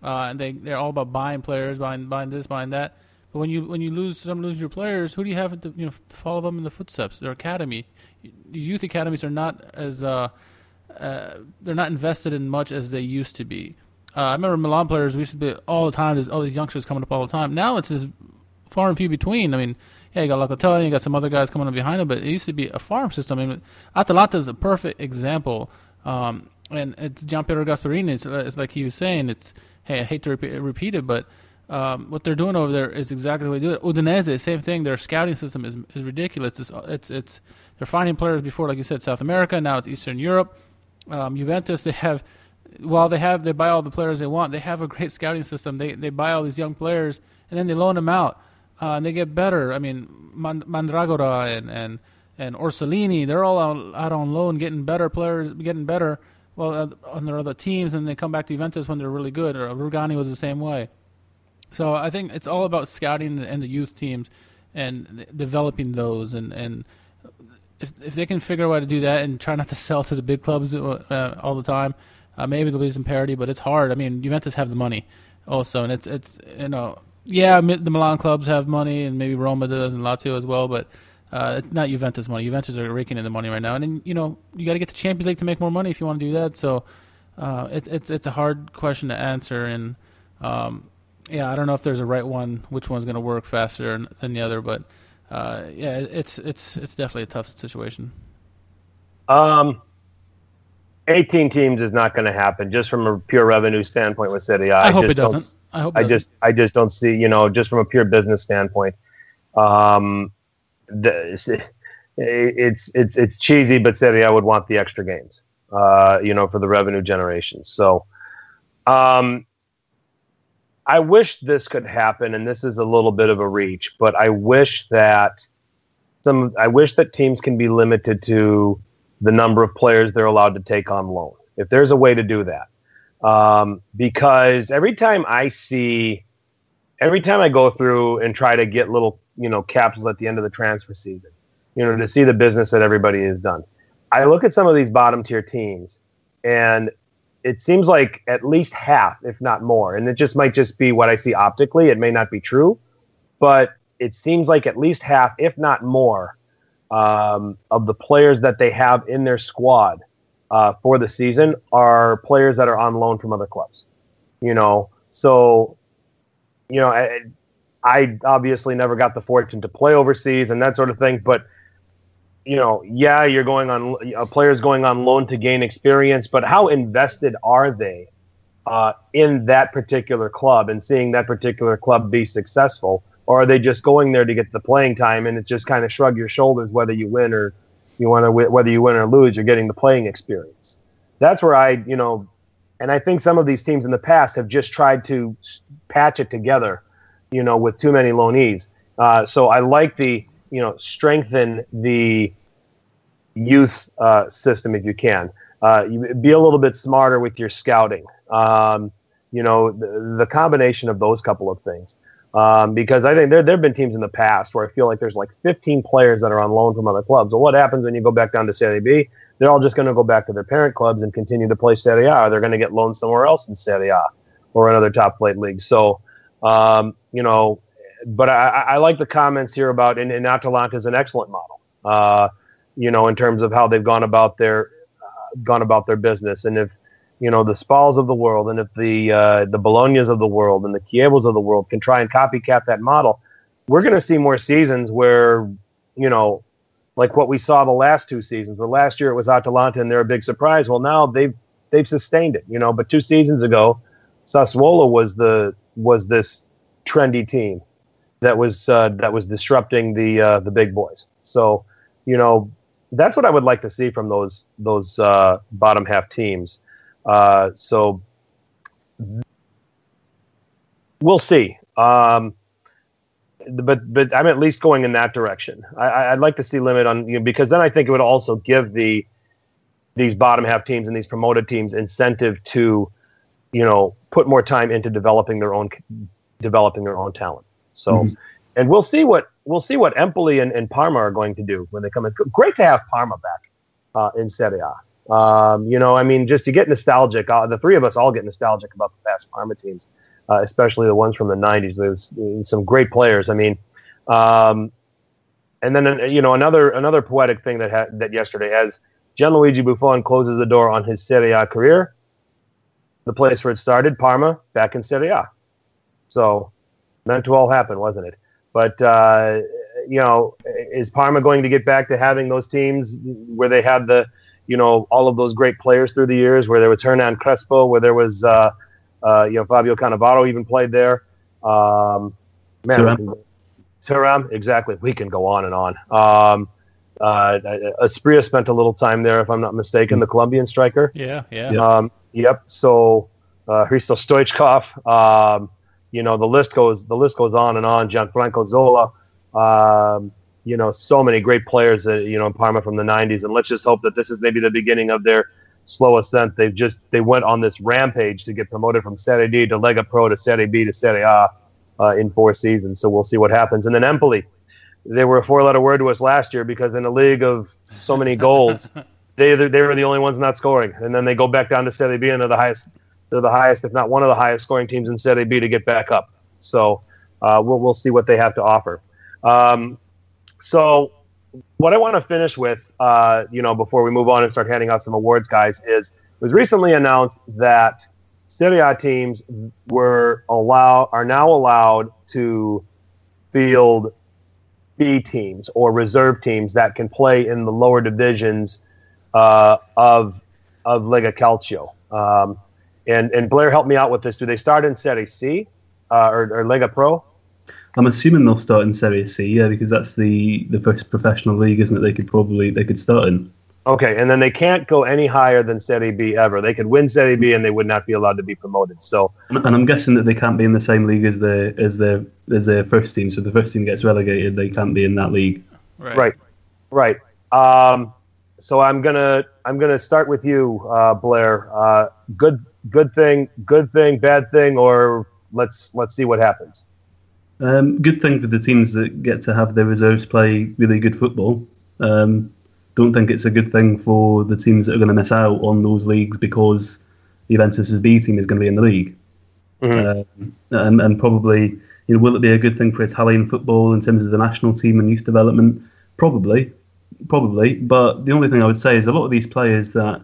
uh, and they they're all about buying players, buying buying this, buying that. But when you when you lose some lose your players, who do you have to you know follow them in the footsteps? Their academy. These youth academies are not as uh, uh, they're not invested in much as they used to be. Uh, I remember Milan players. We used to be all the time. All these youngsters coming up all the time. Now it's just far and few between. I mean, yeah, you got Locatelli, you got some other guys coming up behind him, but it used to be a farm system. I mean, Atalanta is a perfect example. Um, and it's Gianpiero Gasperini. It's, it's like he was saying. It's hey, I hate to repeat, repeat it, but um, what they're doing over there is exactly the way they do it. Udinese, same thing. Their scouting system is is ridiculous. It's it's, it's they're finding players before, like you said, South America. Now it's Eastern Europe. Um, Juventus, they have while they have they buy all the players they want, they have a great scouting system. They they buy all these young players and then they loan them out, uh, and they get better. I mean, Mandragora and and and Orsolini, they're all out, out on loan, getting better players, getting better. Well, uh, on their other teams, and they come back to Juventus when they're really good. Or Rugani was the same way. So I think it's all about scouting and the youth teams and developing those and and if if they can figure out how to do that and try not to sell to the big clubs uh, all the time, uh, maybe there'll be some parity. But it's hard. I mean, Juventus have the money also, and it's it's you know yeah, the Milan clubs have money, and maybe Roma does, and Lazio as well, but. Uh, it's not Juventus money. Juventus are raking in the money right now, and then, you know you got to get the Champions League to make more money if you want to do that. So uh, it's it's it's a hard question to answer, and um, yeah, I don't know if there's a right one, which one's going to work faster than the other, but uh, yeah, it's it's it's definitely a tough situation. Um, 18 teams is not going to happen just from a pure revenue standpoint with Serie A. I, hope it doesn't. I hope it I doesn't. just I just don't see you know just from a pure business standpoint. Um, the, it's it's it's cheesy, but City I would want the extra games. Uh, you know, for the revenue generation. So, um, I wish this could happen, and this is a little bit of a reach, but I wish that some I wish that teams can be limited to the number of players they're allowed to take on loan. If there's a way to do that um, because every time I see, every time I go through and try to get little, you know, capsules at the end of the transfer season, you know, to see the business that everybody has done, I look at some of these bottom tier teams, and it seems like at least half, if not more, and it just might just be what I see optically. It may not be true, but it seems like at least half, if not more, um, of the players that they have in their squad uh, for the season are players that are on loan from other clubs. You know, so you know, I, I obviously never got the fortune to play overseas and that sort of thing, but you know, yeah, you're going on a player's going on loan to gain experience, but how invested are they uh, in that particular club and seeing that particular club be successful, or are they just going there to get the playing time and it just kind of shrug your shoulders whether you win or you want to whether you win or lose, you're getting the playing experience. That's where I, you know, and I think some of these teams in the past have just tried to patch it together, you know, with too many loanees. Uh, so I like the, you know, strengthen the youth uh, system if you can. Uh, be a little bit smarter with your scouting. Um, you know, the, the combination of those couple of things. Um, because I think there there have been teams in the past where I feel like there's like 15 players that are on loan from other clubs. Well, what happens when you go back down to Serie B? They're all just going to go back to their parent clubs and continue to play Serie A. Or they're going to get loaned somewhere else in Serie A or another top flight league. So, um, you know, but I, I, like the comments here about and, and Atalanta is an excellent model. Uh, you know, in terms of how they've gone about their uh, gone about their business, and if you know the Spals of the world, and if the uh, the Bolognas of the world and the Chievos of the world can try and copycat that model, we're going to see more seasons where you know, like what we saw the last two seasons. Where last year it was Atalanta and they're a big surprise. Well, now they've they've sustained it, you know. But two seasons ago, Sassuolo was the was this trendy team that was uh, that was disrupting the uh, the big boys. So, you know, that's what I would like to see from those those uh, bottom half teams. Uh, so we'll see. Um, but but I'm at least going in that direction. I, would like to see limit on you know, because then I think it would also give the these bottom half teams and these promoted teams incentive to you know put more time into developing their own developing their own talent. So, mm-hmm. and we'll see what we'll see what Empoli and, and, Parma are going to do when they come in. Great to have Parma back uh, in Serie A. Um, you know, I mean, just to get nostalgic, uh, the three of us all get nostalgic about the past Parma teams, uh, especially the ones from the 90s. There's some great players. I mean, um, and then, uh, you know, another another poetic thing that ha- that yesterday, as Gianluigi Buffon closes the door on his Serie A career, the place where it started, Parma, back in Serie A. So, meant to all happen, wasn't it? But uh, you know, is Parma going to get back to having those teams where they had the you know, all of those great players through the years, where there was Hernan Crespo, where there was, uh, uh, you know, Fabio Cannavaro even played there. Um, man, Thuram. Thuram, exactly. We can go on and on. Um, uh, Asprilla spent a little time there, if I'm not mistaken, the Colombian striker. Yeah, yeah. Um, yep. So uh, Hristo Stoichkov. Um, you know, the list goes the list goes on and on. Gianfranco Zola. Um, you know, so many great players, uh, you know, in Parma from the 90s. And let's just hope that this is maybe the beginning of their slow ascent. They've just, they went on this rampage to get promoted from Serie D to Lega Pro to Serie B to Serie A uh, in four seasons. So we'll see what happens. And then Empoli, they were a four letter word to us last year because in a league of so many goals, they, they were the only ones not scoring. And then they go back down to Serie B and they're the highest, they're the highest, if not one of the highest scoring teams in Serie B to get back up. So uh, we'll, we'll see what they have to offer. Um, so, what I want to finish with, uh, you know, before we move on and start handing out some awards, guys, is it was recently announced that Serie A teams were allow are now allowed to field B teams or reserve teams that can play in the lower divisions uh, of of Lega Calcio. Um, and and Blair, helped me out with this. Do they start in Serie C uh, or, or Lega Pro? I'm assuming they'll start in Serie C, yeah, because that's the the first professional league, isn't it? They could probably they could start in. Okay, and then they can't go any higher than Serie B ever. They could win Serie B, and they would not be allowed to be promoted. So, and I'm guessing that they can't be in the same league as the as their as their first team. So the first team gets relegated, they can't be in that league. Right, right. right. Um, so I'm gonna I'm gonna start with you, uh, Blair. Uh, good good thing, good thing, bad thing, or let's let's see what happens. Um, good thing for the teams that get to have their reserves play really good football. Um, don't think it's a good thing for the teams that are going to miss out on those leagues because Juventus's B team is going to be in the league. Mm-hmm. Um, and, and probably, you know, will it be a good thing for Italian football in terms of the national team and youth development? Probably, probably. But the only thing I would say is a lot of these players that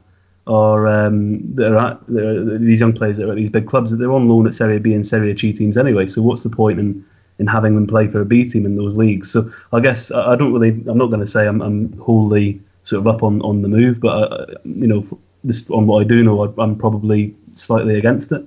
are um, are, at, are these young players that are at these big clubs that they're on loan at Serie B and Serie C teams anyway. So what's the point in in having them play for a B team in those leagues. So I guess I don't really, I'm not going to say I'm, I'm wholly sort of up on, on the move, but uh, you know, this, on what I do know, I'm probably slightly against it.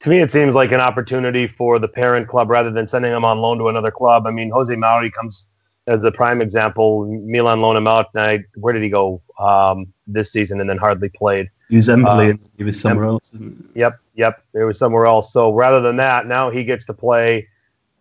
To me, it seems like an opportunity for the parent club rather than sending them on loan to another club. I mean, Jose Mauri comes as a prime example. Milan loaned him out. I, where did he go um, this season and then hardly played? He was Empoli uh, he was somewhere else. Yep, yep. It was somewhere else. So rather than that, now he gets to play,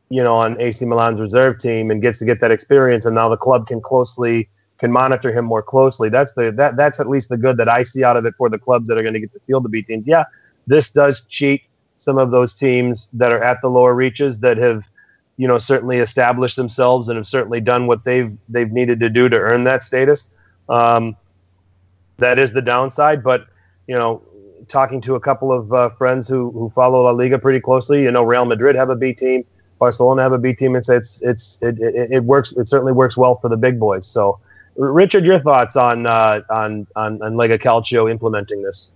you know, on AC Milan's reserve team and gets to get that experience. And now the club can closely can monitor him more closely. That's the that that's at least the good that I see out of it for the clubs that are going to get the field to beat teams. Yeah, this does cheat some of those teams that are at the lower reaches that have, you know, certainly established themselves and have certainly done what they've they've needed to do to earn that status. Um, that is the downside, but you know, talking to a couple of uh, friends who who follow La Liga pretty closely, you know, Real Madrid have a B team, Barcelona have a B team. It's it's it's it, it, it works. It certainly works well for the big boys. So, Richard, your thoughts on uh, on on on Lega Calcio implementing this?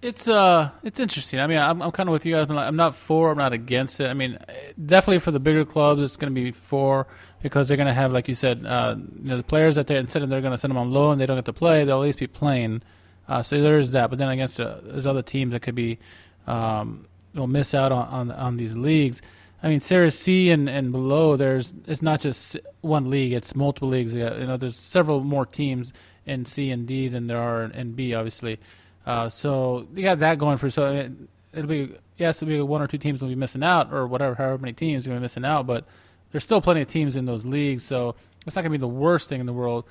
It's uh, it's interesting. I mean, I'm, I'm kind of with you guys. I'm not for. I'm not against it. I mean, definitely for the bigger clubs, it's going to be for because they're going to have, like you said, uh, you know, the players that they're instead they're going to send them on loan, they don't get to play. They'll at least be playing. Uh, so there is that. But then against uh, there's other teams that could be um, will miss out on, on on these leagues. I mean, Series C and, and below, there's it's not just one league; it's multiple leagues. You know, there's several more teams in C and D than there are in B, obviously. Uh, so you got that going for so it, will be yes, it'll be one or two teams will be missing out or whatever, however many teams to be missing out, but there's still plenty of teams in those leagues, so it's not going to be the worst thing in the world.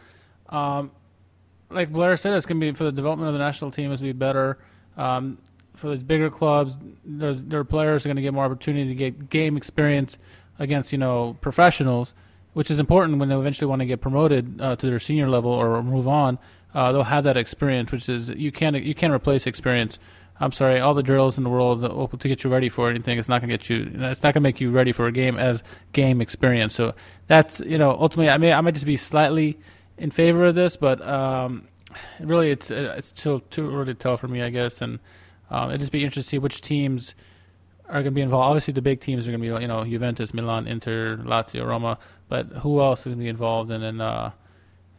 Um, like Blair said, it's going to be for the development of the national team is be better. Um, for these bigger clubs, there's, their players are going to get more opportunity to get game experience against you know professionals, which is important when they eventually want to get promoted uh, to their senior level or move on uh, they'll have that experience, which is you can't you can't replace experience. I'm sorry, all the drills in the world to get you ready for anything, it's not going to get you. It's not going to make you ready for a game as game experience. So that's you know ultimately, I may I might just be slightly in favor of this, but um, really it's it's still too early to tell for me, I guess. And um, it'd just be interesting to see which teams are going to be involved. Obviously, the big teams are going to be you know Juventus, Milan, Inter, Lazio, Roma, but who else is going to be involved? And then uh,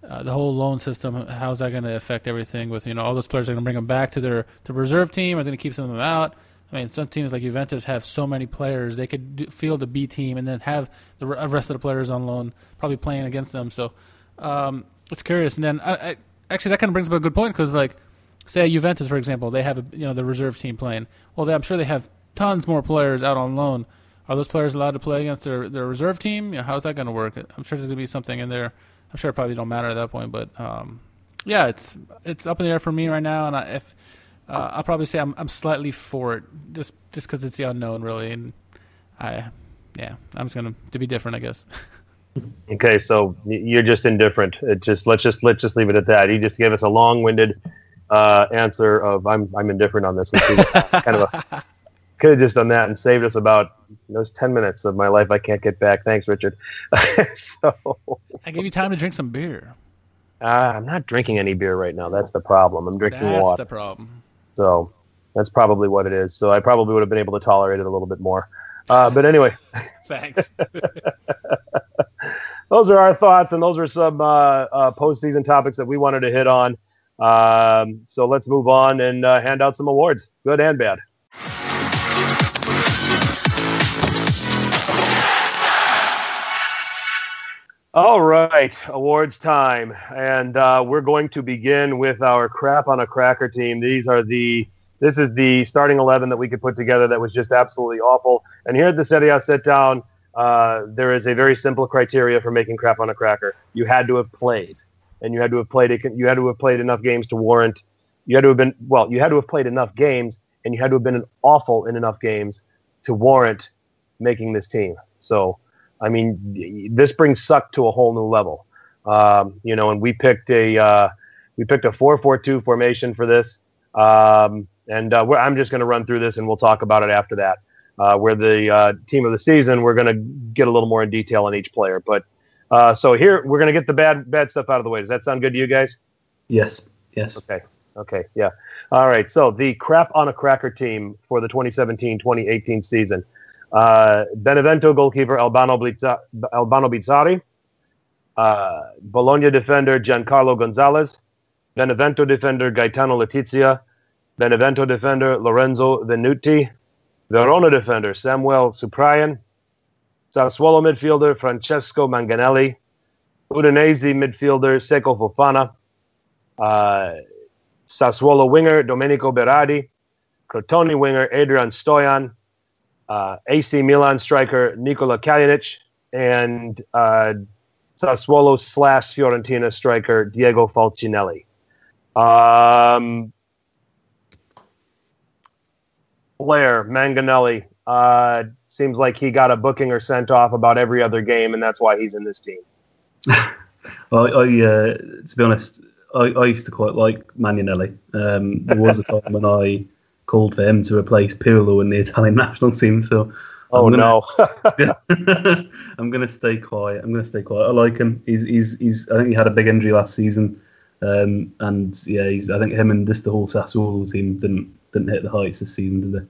uh, the whole loan system, how's that going to affect everything? With you know all those players are going to bring them back to their to reserve team, are they going to keep some of them out? I mean, some teams like Juventus have so many players they could do, field a B team and then have the rest of the players on loan, probably playing against them. So um, it's curious. And then I, I, actually that kind of brings up a good point because like say Juventus for example, they have a, you know the reserve team playing. Well, they, I'm sure they have tons more players out on loan. Are those players allowed to play against their, their reserve team? You know, how's that going to work? I'm sure there's going to be something in there I'm sure it probably don't matter at that point, but um, yeah, it's it's up in the air for me right now, and I, if uh, I'll probably say I'm I'm slightly for it, just just because it's the unknown, really, and I yeah, I'm just gonna to be different, I guess. okay, so you're just indifferent. It just let's just let's just leave it at that. You just gave us a long-winded uh, answer of I'm I'm indifferent on this, which is kind of a could have just done that and saved us about those 10 minutes of my life I can't get back. Thanks, Richard. so I gave you time to drink some beer. Uh, I'm not drinking any beer right now. That's the problem. I'm drinking that's water. That's the problem. So that's probably what it is. So I probably would have been able to tolerate it a little bit more. Uh, but anyway. Thanks. those are our thoughts, and those are some uh, uh, postseason topics that we wanted to hit on. Um, so let's move on and uh, hand out some awards, good and bad. All right, awards time, and uh, we're going to begin with our crap on a cracker team. These are the this is the starting eleven that we could put together that was just absolutely awful. And here at the Serie A sit down, uh, there is a very simple criteria for making crap on a cracker. You had to have played, and you had to have played. You had to have played enough games to warrant. You had to have been well. You had to have played enough games, and you had to have been awful in enough games to warrant making this team. So I mean, this brings suck to a whole new level. Um, you know, and we picked a uh, we picked a four four two formation for this, um, and uh, I'm just going to run through this, and we'll talk about it after that. Uh, where the uh, team of the season, we're going to get a little more in detail on each player. But uh, so here we're going to get the bad bad stuff out of the way. Does that sound good to you guys? Yes. Yes. Okay. Okay. Yeah. All right. So the crap on a cracker team for the 2017-2018 season. Uh, Benevento goalkeeper Albano, Albano Bizzarri. Uh, Bologna defender Giancarlo Gonzalez. Benevento defender Gaetano Letizia. Benevento defender Lorenzo Venuti. Verona defender Samuel Souprayen. Sassuolo midfielder Francesco Magnanelli. Udinese midfielder Seko Fofana. Uh, Sassuolo winger Domenico Berardi. Crotone winger Adrian Stoian AC Milan striker Nikola Kalinic, and uh, Sassuolo slash Fiorentina striker Diego Falcinelli. Um, Blair Magnanelli. Uh, seems like he got a booking or sent off about every other game, and that's why he's in this team. I, I uh, to be honest, I, I used to quite like Magnanelli. Um, there was a time when I called for him to replace Pirlo in the Italian national team. So, oh I'm gonna, no, I'm going to stay quiet. I'm going to stay quiet. I like him. He's, he's, he's. I think he had a big injury last season, um, and yeah, he's. I think him and just the whole Sassuolo team didn't didn't hit the heights this season, did they?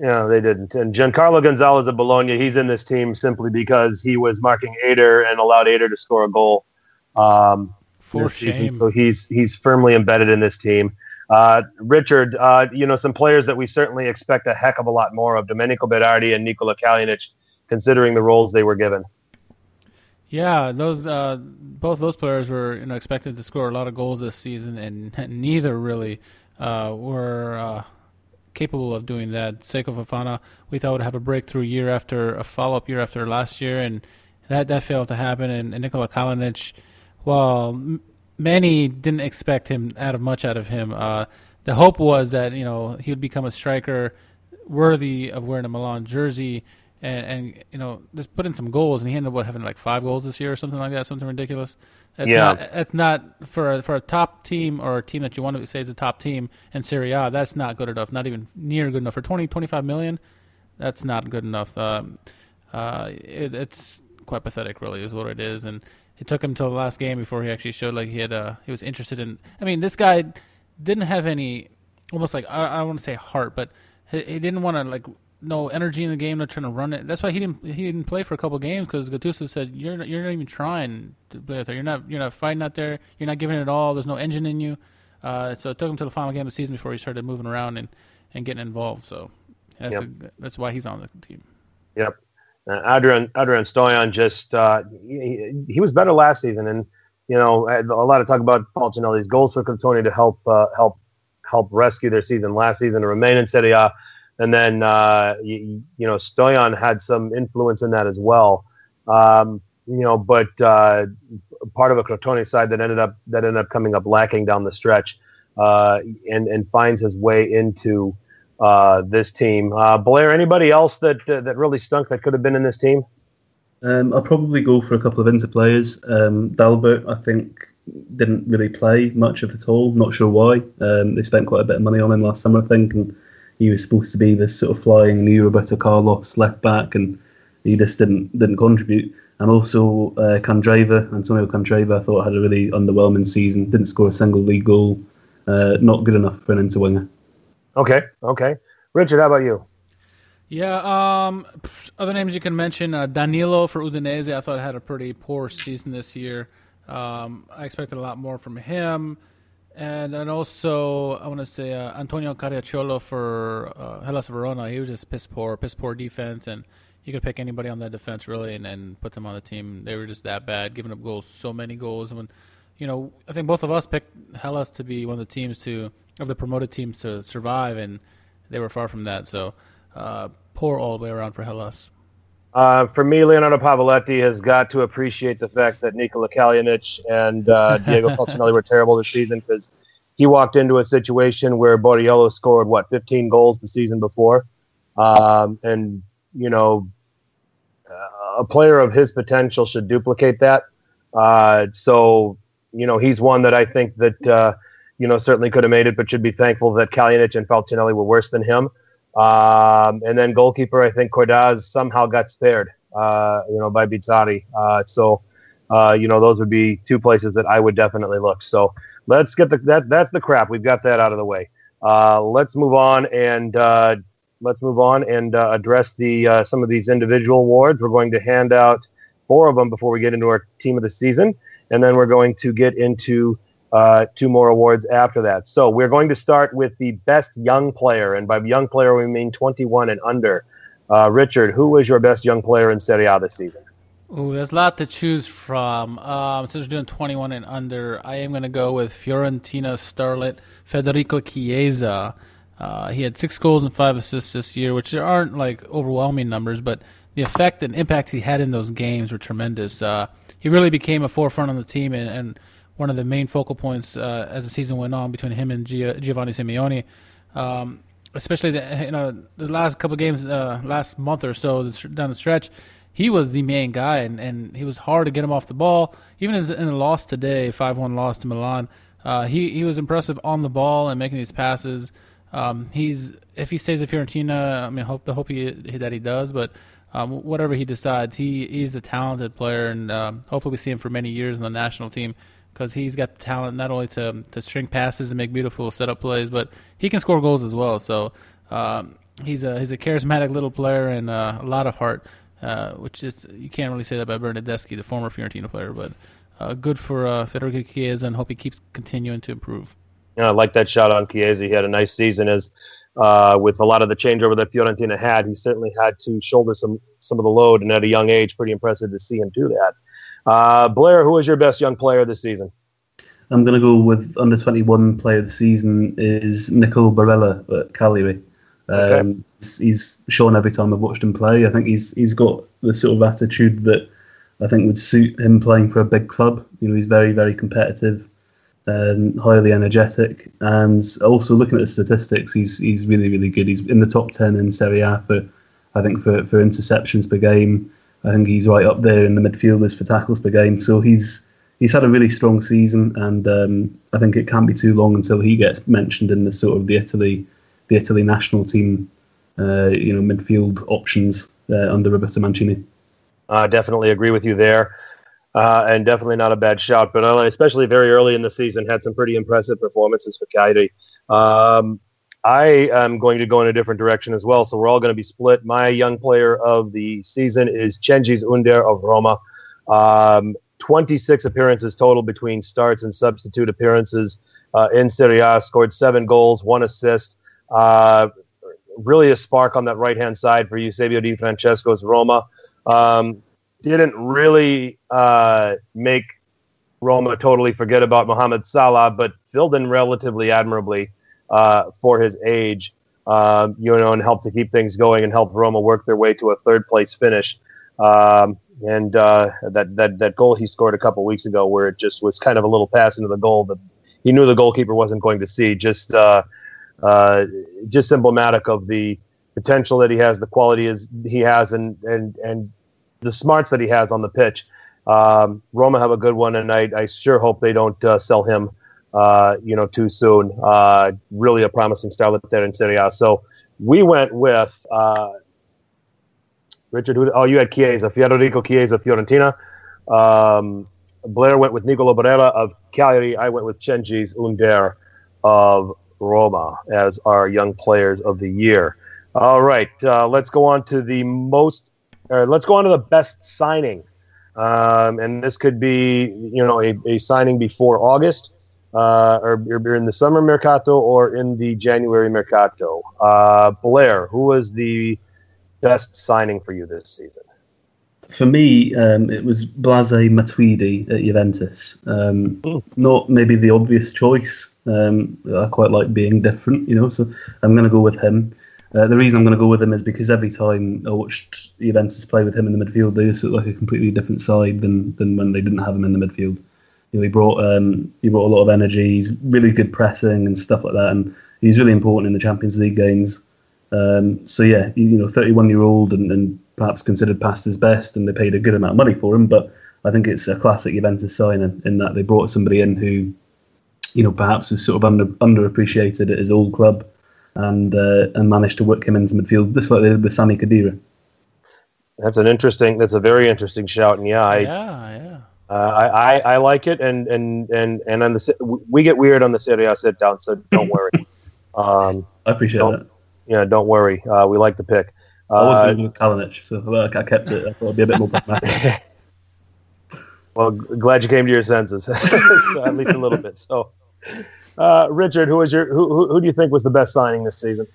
Yeah, they didn't. And Giancarlo Gonzalez of Bologna, he's in this team simply because he was marking Ader and allowed Ader to score a goal. Um, For this season. shame. So he's he's firmly embedded in this team. Uh, Richard, uh, you know some players that we certainly expect a heck of a lot more of: Domenico Berardi and Nikola Kalinic, considering the roles they were given. Yeah, those uh, both those players were you know expected to score a lot of goals this season, and neither really uh, were uh, capable of doing that. Seko Fofana, we thought would have a breakthrough year after a follow up year after last year, and that that failed to happen. And, and Nikola Kalinic, well, many didn't expect him out of much out of him. Uh, the hope was that you know he would become a striker worthy of wearing a Milan jersey. And, and you know, just put in some goals, and he ended up having like five goals this year or something like that, something ridiculous. That's Yeah. not, that's not for a, for a top team or a team that you want to say is a top team in Serie A. That's not good enough. Not even near good enough for 20, 25 million. That's not good enough. Um, uh, it, it's quite pathetic, really, is what it is. And it took him until the last game before he actually showed like he had uh, he was interested in. I mean, this guy didn't have any almost like I, I don't want to say heart, but he, he didn't want to like no energy in the game, not trying to run it. That's why he didn't he didn't play for a couple games because Gattuso said you're not, you're not even trying to play out there. You're not you're not fighting out there. You're not giving it all. There's no engine in you. Uh, so it took him to the final game of the season before he started moving around and, and getting involved. So that's Yep. a, that's why he's on the team. Yep. Uh, Adrian Adrian Stoian just uh, he, he was better last season, and you know a lot of talk about Paul Falcinelli's goals for Crotone to help uh, help help rescue their season last season to remain in Serie A, and then uh, you, you know Stoian had some influence in that as well. Um, you know, but uh, part of a Crotone side that ended up that ended up coming up lacking down the stretch, and and finds his way into uh, this team. Uh, Blair, anybody else that uh, that really stunk that could have been in this team? Um, I'll probably go for a couple of Inter players. Um, Dalbert, I think, didn't really play much of it all. Not sure why. Um, they spent quite a bit of money on him last summer, I think, and he was supposed to be this sort of flying new Roberto Carlos left back, and he just didn't didn't contribute. And also uh, Candreva, Antonio Candreva, I thought had a really underwhelming season. Didn't score a single league goal. Uh, not good enough for an Inter winger. Okay, okay. Richard, how about you? Yeah. Um. Other names you can mention: uh, Danilo for Udinese. I thought had a pretty poor season this year. Um, I expected a lot more from him, and and also I want to say uh, Antonio Caracciolo for uh, Hellas Verona. He was just piss poor, piss poor defense, and you could pick anybody on that defense really, and, and put them on the team. They were just that bad, giving up goals, so many goals. And when you know, I think both of us picked Hellas to be one of the teams to of the promoted teams to survive, and they were far from that. So uh, poor all the way around for Hellas. Uh, for me, Leonardo Pavoletti has got to appreciate the fact that Nikola Kalinic and uh, Diego Falcinelli were terrible this season because he walked into a situation where Borriello scored what 15 goals the season before, um, and you know, uh, a player of his potential should duplicate that. Uh, so you know, he's one that I think that uh, you know certainly could have made it, but should be thankful that Kalinic and Falcinelli were worse than him. Um, and then goalkeeper, I think Cordaz somehow got spared, uh, you know, by Bizzarri. Uh, so, uh, you know, those would be two places that I would definitely look. So let's get the that that's the crap. We've got that out of the way. Uh, let's move on and uh, let's move on and uh, address the some of these individual awards. We're going to hand out four of them before we get into our team of the season, and then we're going to get into uh, two more awards after that. So we're going to start with the best young player, and by young player we mean 21 and under. Uh, Richard, who was your best young player in Serie A this season? Ooh, there's a lot to choose from. Um, since we're doing 21 and under, I am going to go with Fiorentina starlet Federico Chiesa. Uh, he had six goals and five assists this year, which aren't like overwhelming numbers, but the effect and impact he had in those games were tremendous. Uh, he really became a forefront on the team and, and one of the main focal points uh, as the season went on between him and Gia- Giovanni Simeone. Um, especially the, you know the last couple games, uh, last month or so down the stretch, he was the main guy, and, and he was hard to get him off the ball. Even in, in the loss today, five one loss to Milan, uh, he he was impressive on the ball and making these passes. Um, he's if he stays at Fiorentina, I mean, hope the hope he, that he does, but um, whatever he decides, he is a talented player, and um, hopefully we see him for many years in the national team because he's got the talent not only to to string passes and make beautiful setup plays, but he can score goals as well. So um, he's a he's a charismatic little player and uh, a lot of heart, uh, which is you can't really say that about Bernardeschi, the former Fiorentina player, but uh, good for uh, Federico Chiesa, and hope he keeps continuing to improve. Yeah, I like that shot on Chiesa. He had a nice season as uh, with a lot of the changeover that Fiorentina had. He certainly had to shoulder some some of the load, and at a young age, pretty impressive to see him do that. Uh, Blair, who was your best young player this season? I'm going to go with under 21 player of the season is Nicolo Barella at Cagliari. Um, okay. He's shown every time I've watched him play. I think he's he's got the sort of attitude that I think would suit him playing for a big club. You know, he's very very competitive, um, highly energetic, and also looking at the statistics, he's he's really really good. He's in the top 10 in Serie A for I think for for interceptions per game. I think he's right up there in the midfielders for tackles per game. So he's he's had a really strong season, and um, I think it can't be too long until he gets mentioned in the sort of the Italy the Italy national team, uh, you know, midfield options uh, under Roberto Mancini. I definitely agree with you there. Uh, and definitely not a bad shot. but especially very early in the season, had some pretty impressive performances for Cagliari. Um, I am going to go in a different direction as well. So we're all going to be split. My young player of the season is Cengiz Ünder of Roma. Um, 26 appearances total between starts and substitute appearances uh, in Serie A. Scored seven goals, one assist. Uh, really a spark on that right hand side for Eusebio Di Francesco's Roma. Um, didn't really uh, make Roma totally forget about Mohamed Salah, but filled in relatively admirably uh, for his age, um, you know, and helped to keep things going and help Roma work their way to a third place finish. Um, and uh, that that that goal he scored a couple weeks ago, where it just was kind of a little pass into the goal that he knew the goalkeeper wasn't going to see. Just uh, uh, just emblematic of the potential that he has, the quality is he has, and and and the smarts that he has on the pitch. Um, Roma have a good one, and I, I sure hope they don't uh, sell him uh, you know, too soon. Uh, really a promising starlet there in Serie A. So we went with uh, Richard. Oh, you had Chiesa, Federico Chiesa, Fiorentina. Um, Blair went with Nicolo Barella of Cagliari. I went with Cengiz Ünder of Roma as our young players of the year. All right, uh, let's go on to the most. Or let's go on to the best signing, um, and this could be you know a, a signing before August uh, or, or in the summer mercato or in the January mercato. Uh, Blair, who was the best signing for you this season? For me, um, it was Blaise Matuidi at Juventus. Um, mm. Not maybe the obvious choice. Um, I quite like being different, you know, so I'm going to go with him. Uh, the reason I'm going to go with him is because every time I watched Juventus play with him in the midfield, they just look like a completely different side than, than when they didn't have him in the midfield. You know, he brought um, he brought a lot of energy. He's really good pressing and stuff like that, and he's really important in the Champions League games. Um, so yeah, you, you know, 31 year old and, and, perhaps considered past his best, and they paid a good amount of money for him. But I think it's a classic Juventus signing in that they brought somebody in who, you know, perhaps was sort of under underappreciated at his old club, and uh, and managed to work him into midfield, just like they did with Sami Khedira. That's an interesting. That's a very interesting shout, and yeah, I, yeah, yeah. Uh, I, I, I like it, and and and and on the we get weird on the Serie A sit down, so don't worry. Um, I appreciate that. Yeah, don't worry. Uh, we like the pick. Uh, I was going with Kalinic, so I kept it. I thought it'd be a bit more pragmatic. well, glad you came to your senses, so at least a little bit. So, uh, Richard, who was your who, who who do you think was the best signing this season?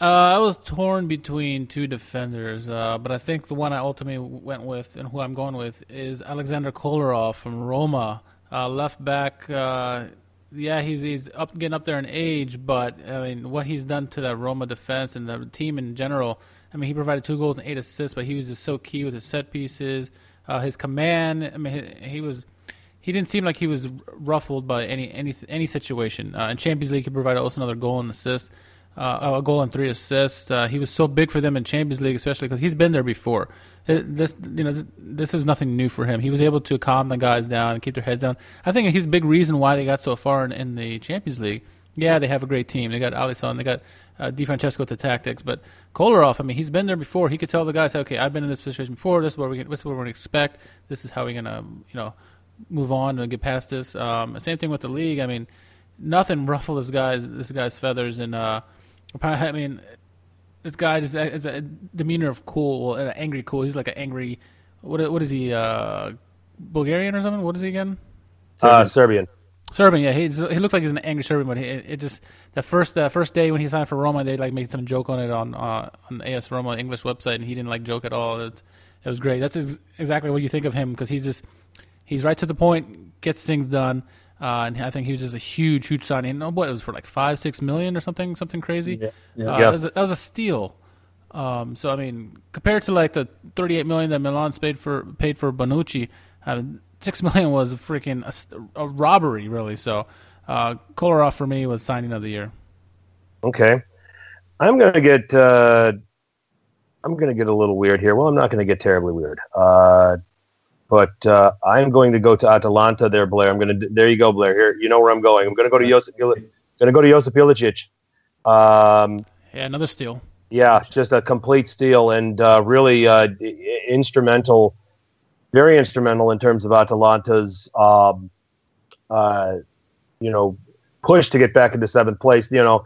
Uh, I was torn between two defenders, uh, but I think the one I ultimately went with and who I'm going with is Alexander Kolarov from Roma, uh, left back. Uh, yeah, he's he's up getting up there in age, but I mean what he's done to that Roma defense and the team in general. I mean he provided two goals and eight assists, but he was just so key with his set pieces, uh, his command. I mean he, he, was. He didn't seem like he was ruffled by any any any situation. Uh, in Champions League, he provided also another goal and assist. Uh, a goal and three assists. Uh, he was so big for them in Champions League, especially because he's been there before. This, you know, this is nothing new for him. He was able to calm the guys down and keep their heads down. I think he's a big reason why they got so far in, in the Champions League. Yeah, they have a great team. They got Alisson, they got uh, Di Francesco with the tactics, but Kolarov, I mean, he's been there before. He could tell the guys, okay, I've been in this situation before. This is what we, this is what we're going to expect. This is how we're going to, you know, move on and get past this. Um, same thing with the league. I mean, nothing ruffled this guy's this guy's feathers, and uh, I mean, this guy just has a demeanor of cool, an angry cool. He's like an angry. What what is he? Uh, Bulgarian or something? What is he again? Uh, Serbian. Serbian, yeah, he he looks like he's an angry Serbian, but he, it just the first uh, first day when he signed for Roma, they like made some joke on it on uh, on AS Roma English website, and he didn't like joke at all. It, it was great. That's ex- exactly what you think of him because he's just he's right to the point, gets things done. Uh, and I think he was just a huge, huge signing. Oh, what it was for like five, six million or something, something crazy. Yeah, yeah. Uh, yeah. That, was a, that, was a, steal. Um, so I mean, compared to like the thirty-eight million that Milan paid for paid for Bonucci, uh, six million was a freaking a, a robbery, really. So uh, Kolarov for me was signing of the year. Okay, I'm gonna get uh, I'm gonna get a little weird here. Well, I'm not gonna get terribly weird. But uh, I'm going to go to Atalanta there, Blair. I'm going to. There you go, Blair. Here, you know where I'm going. I'm going to go to Josip. Going to go to Josip Ilicic. Um, yeah, another steal. Yeah, just a complete steal and uh, really uh, instrumental, very instrumental in terms of Atalanta's, um, uh, you know, push to get back into seventh place. You know,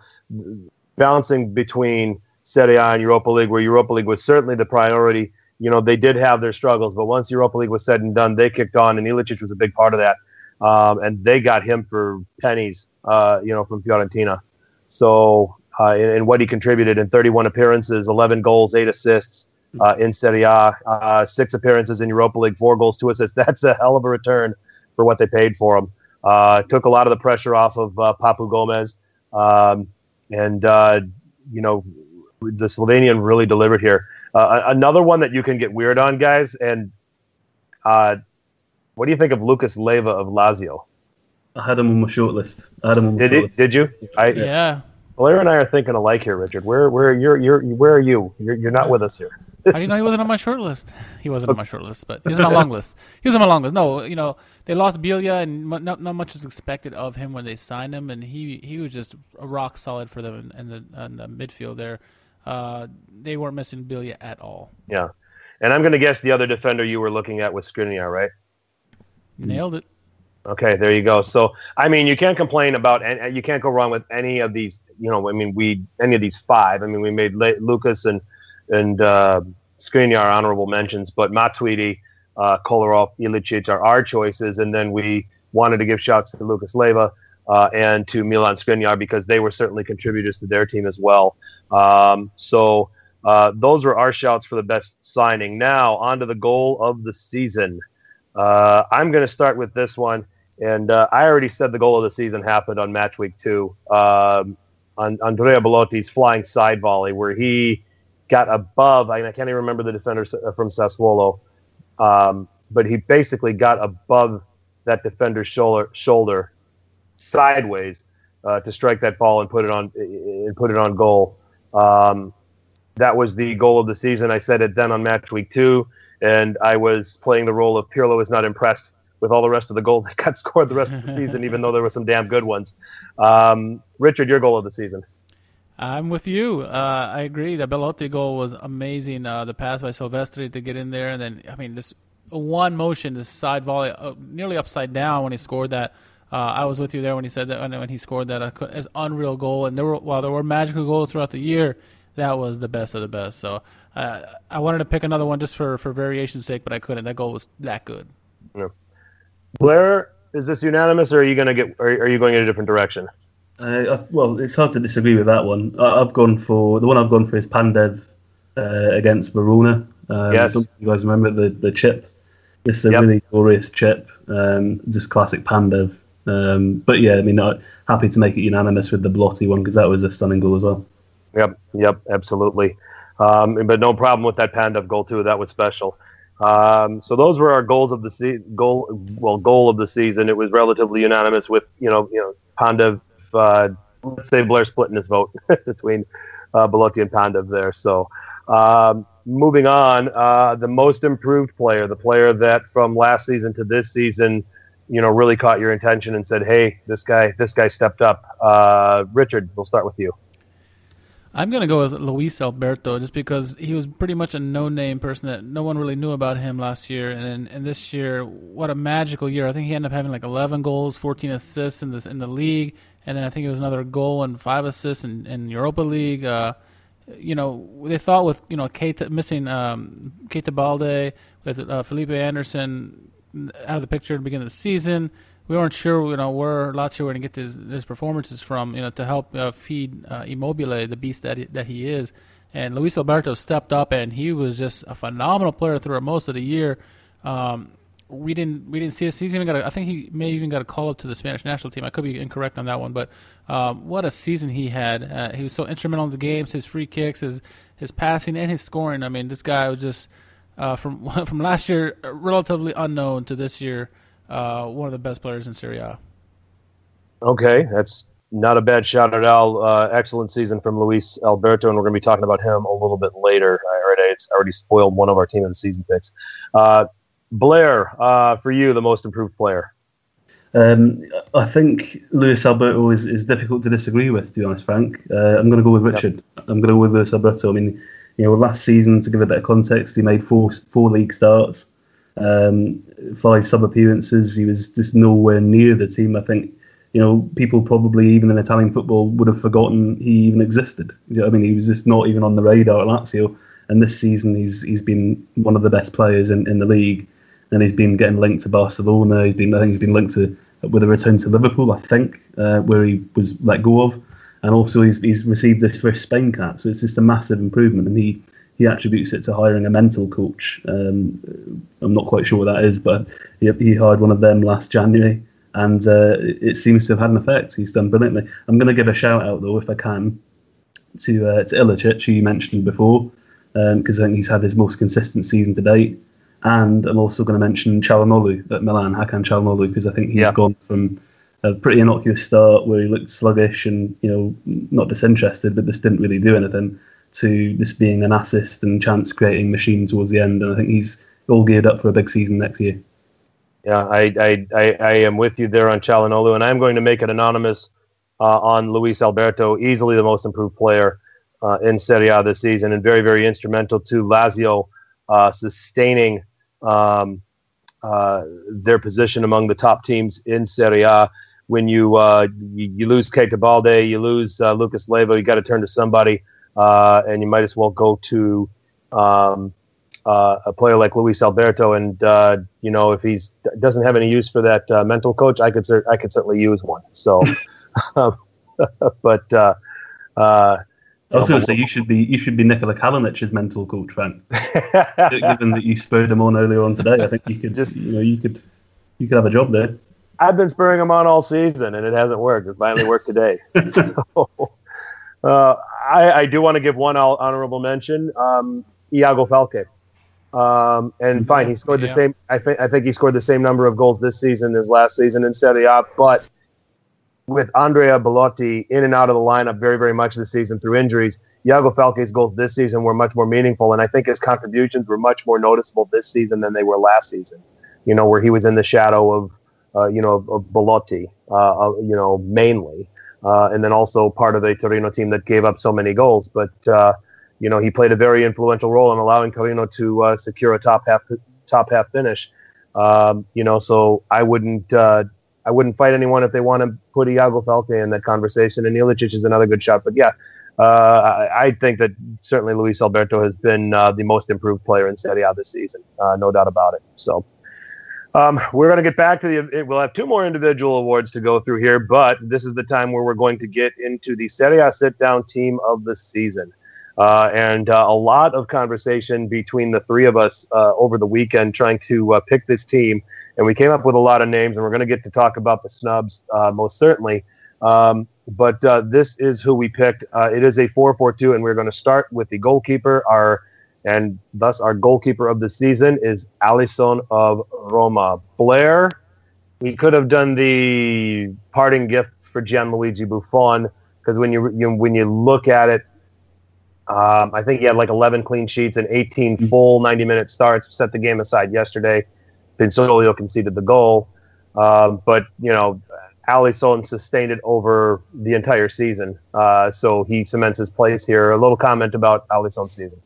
bouncing between Serie A and Europa League, where Europa League was certainly the priority you know, they did have their struggles, but once Europa League was said and done, they kicked on, and Ilicic was a big part of that. Um, and they got him for pennies, uh, you know, from Fiorentina. So, uh, and, what he contributed in 31 appearances, 11 goals, eight assists uh, in Serie A, uh, six appearances in Europa League, four goals, two assists. That's a hell of a return for what they paid for him. Uh, took a lot of the pressure off of uh, Papu Gomez. Um, and, you know, the Slovenian really delivered here. Uh, another one that you can get weird on, guys, and uh, what do you think of Lucas Leiva of Lazio? I had him on my shortlist. I had him on my did shortlist. did you? I, yeah. Blair and I are thinking alike here, Richard. Where where you're you're where are you? You're you're not with us here. How do you know he wasn't on my short list? He wasn't on my short list, but he was on my long list. He was on my long list. No, you know they lost Biglia, and not not much was expected of him when they signed him, and he he was just a rock solid for them in, in the, in the midfield there uh, they weren't missing Biglia at all. Yeah, and I'm going to guess the other defender you were looking at was Skriniar, right? Nailed it. Okay, there you go. So, I mean, you can't complain about, and you can't go wrong with any of these. You know, I mean, we any of these five. I mean, we made Lucas and and uh, Skriniar honorable mentions, but Matuidi, uh, Kolarov, Ilicic are our choices, and then we wanted to give shouts to Lucas Leiva uh, and to Milan Skriniar because they were certainly contributors to their team as well. Um, so uh, those were our shouts for the best signing. Now on to the goal of the season. Uh, I'm going to start with this one, and uh, I already said the goal of the season happened on match week two. Um, on Andrea Belotti's flying side volley, where he got above. I, can't even remember the defender from Sassuolo, um, but he basically got above that defender's shoulder, shoulder sideways uh, to strike that ball and put it on and put it on goal. Um, that was the goal of the season. I said it then on match week two, and I was playing the role of Pirlo is not impressed with all the rest of the goals that got scored the rest of the season, even though there were some damn good ones. Um, Richard, your goal of the season. I'm with you. Uh, I agree. The Belotti goal was amazing. Uh, the pass by Silvestri to get in there, and then I mean, this one motion, this side volley, uh, nearly upside down when he scored that. Uh, I was with you there when he said that when, when he scored that uh, unreal goal. And there were while there were magical goals throughout the year, that was the best of the best. So uh, I wanted to pick another one just for for variation's sake, but I couldn't. That goal was that good. Yeah. Blair, is this unanimous, or are you going to get? Or are you going in a different direction? Uh, well, it's hard to disagree with that one. I, have gone for the one I've gone for is Pandev uh, against Verona. Um, yes. you guys remember the the chip. It's a yep. really glorious chip. Um, just classic Pandev. Um, but yeah, I mean, uh, happy to make it unanimous with the Belotti one because that was a stunning goal as well. Yep, yep, absolutely. Um, but no problem with that Pandev goal too. That was special. Um, so those were our goals of the se- goal. Well, goal of the season. It was relatively unanimous with you know you know Pandev uh, let's say Blair splitting his vote between uh, Belotti and Pandev there. So um, moving on, uh, the most improved player, the player that from last season to this season, you know, really caught your attention and said, "Hey, this guy, this guy stepped up." Uh, Richard, we'll start with you. I'm gonna go with Luis Alberto just because he was pretty much a no-name person that no one really knew about him last year, and and this year, what a magical year! I think he ended up having like 11 goals, 14 assists in the in the league, and then I think it was another goal and five assists in, in Europa League. Uh, you know, they thought with you know Kate missing um, Keita Balde with uh, Felipe Anderson out of the picture at the beginning of the season we weren't sure, you know, where Lazio were going to get his, his performances from, you know, to help uh, feed uh, Immobile, the beast that he, that he is. And Luis Alberto stepped up, and he was just a phenomenal player throughout most of the year. Um, we didn't we didn't see us. He's even got. A, I think he may even got a call up to the Spanish national team. I could be incorrect on that one, but um, what a season he had. Uh, he was so instrumental in the games, his free kicks, his his passing, and his scoring. I mean, this guy was just uh, from from last year relatively unknown to this year uh, one of the best players in Serie A. Okay, that's not a bad shot at all. Uh, excellent season from Luis Alberto, and we're going to be talking about him a little bit later. I already, it's already spoiled one of our team of the season picks. Uh, Blair, uh, for you, the most improved player. Um, I think Luis Alberto is, is difficult to disagree with, to be honest, Frank. Uh, I'm going to go with Richard. Yep. I'm going to go with Luis Alberto. I mean, you know, last season, to give a bit of context, he made four four league starts um, five sub appearances. He was just nowhere near the team. I think you know people probably even in Italian football would have forgotten he even existed. You know I mean, he was just not even on the radar at Lazio. And this season, he's he's been one of the best players in, in the league, and he's been getting linked to Barcelona. He's been I think he's been linked to with a return to Liverpool. I think uh, where he was let go of, and also he's he's received this first Spain cap. So it's just a massive improvement, and he he attributes it to hiring a mental coach. Um, I'm not quite sure what that is, but he, he hired one of them last January, and uh, it seems to have had an effect. He's done brilliantly. I'm going to give a shout out though, if I can, to uh, to Ilicic, who you mentioned before, because um, I think he's had his most consistent season to date. And I'm also going to mention Calhanoglu at Milan, Hakan Calhanoglu, because I think he's yeah. gone from a pretty innocuous start where he looked sluggish and you know not disinterested, but this didn't really do anything to this being an assist and chance creating machine towards the end. And I think he's all geared up for a big season next year. Yeah, I I, I, I am with you there on Calhanoglu, and I'm going to make it anonymous uh, on Luis Alberto, easily the most improved player uh, in Serie A this season, and very very instrumental to Lazio uh, sustaining um, uh, their position among the top teams in Serie A. When you uh, you, you, lose Keita Balde, you lose uh, Lucas Leiva, you got to turn to somebody uh, and you might as well go to um, uh, a player like Luis Alberto. And you know, if he's doesn't have any use for that mental coach, I could I could certainly use one. So, but. I was going to say you should be you should be Nikola Kalinic's mental coach, Frank. Given that you spurred him on earlier on today, I think you could just you know you could you could have a job there. I've been spurring him on all season, and it hasn't worked. It finally worked today. so, uh, I, I, do want to give one honorable mention, um, Iago Falque. Um, and fine, he scored the yeah. same. I think I think he scored the same number of goals this season as last season in Serie A. But with Andrea Belotti in and out of the lineup very very much this season through injuries, Iago Falque's goals this season were much more meaningful, and I think his contributions were much more noticeable this season than they were last season. You know, where he was in the shadow of, uh, you know, of, of Belotti, uh, uh, you know, mainly uh, and then also part of the Torino team that gave up so many goals. But uh, you know, he played a very influential role in allowing Torino to uh, secure a top half top half finish. Um, you know, so I wouldn't I wouldn't fight anyone if they want to put Iago Falque in that conversation. And Ilicic is another good shot. But yeah. Uh, I, I, think that certainly Luis Alberto has been uh, the most improved player in Serie A this season, no doubt about it. So, um, we're going to get back to the. We'll have two more individual awards to go through here, but this is the time where we're going to get into the Serie A sit down team of the season. Uh, and uh, a lot of conversation between the three of us uh, over the weekend trying to uh, pick this team. And we came up with a lot of names, and we're going to get to talk about the snubs uh, most certainly. Um, but uh, this is who we picked. it is a 4 4 2, and we're going to start with the goalkeeper, our and thus our goalkeeper of the season is Alisson of Roma. Blair, we could have done the parting gift for Gianluigi Buffon because when you, you when you look at it, um, I think he had like 11 clean sheets and 18 Mm-hmm. full 90 minute starts. Set the game aside yesterday. Pinsoglio conceded the goal, um, but you know, Alisson sustained it over the entire season. Uh, so he cements his place here. A little comment about Alisson's season.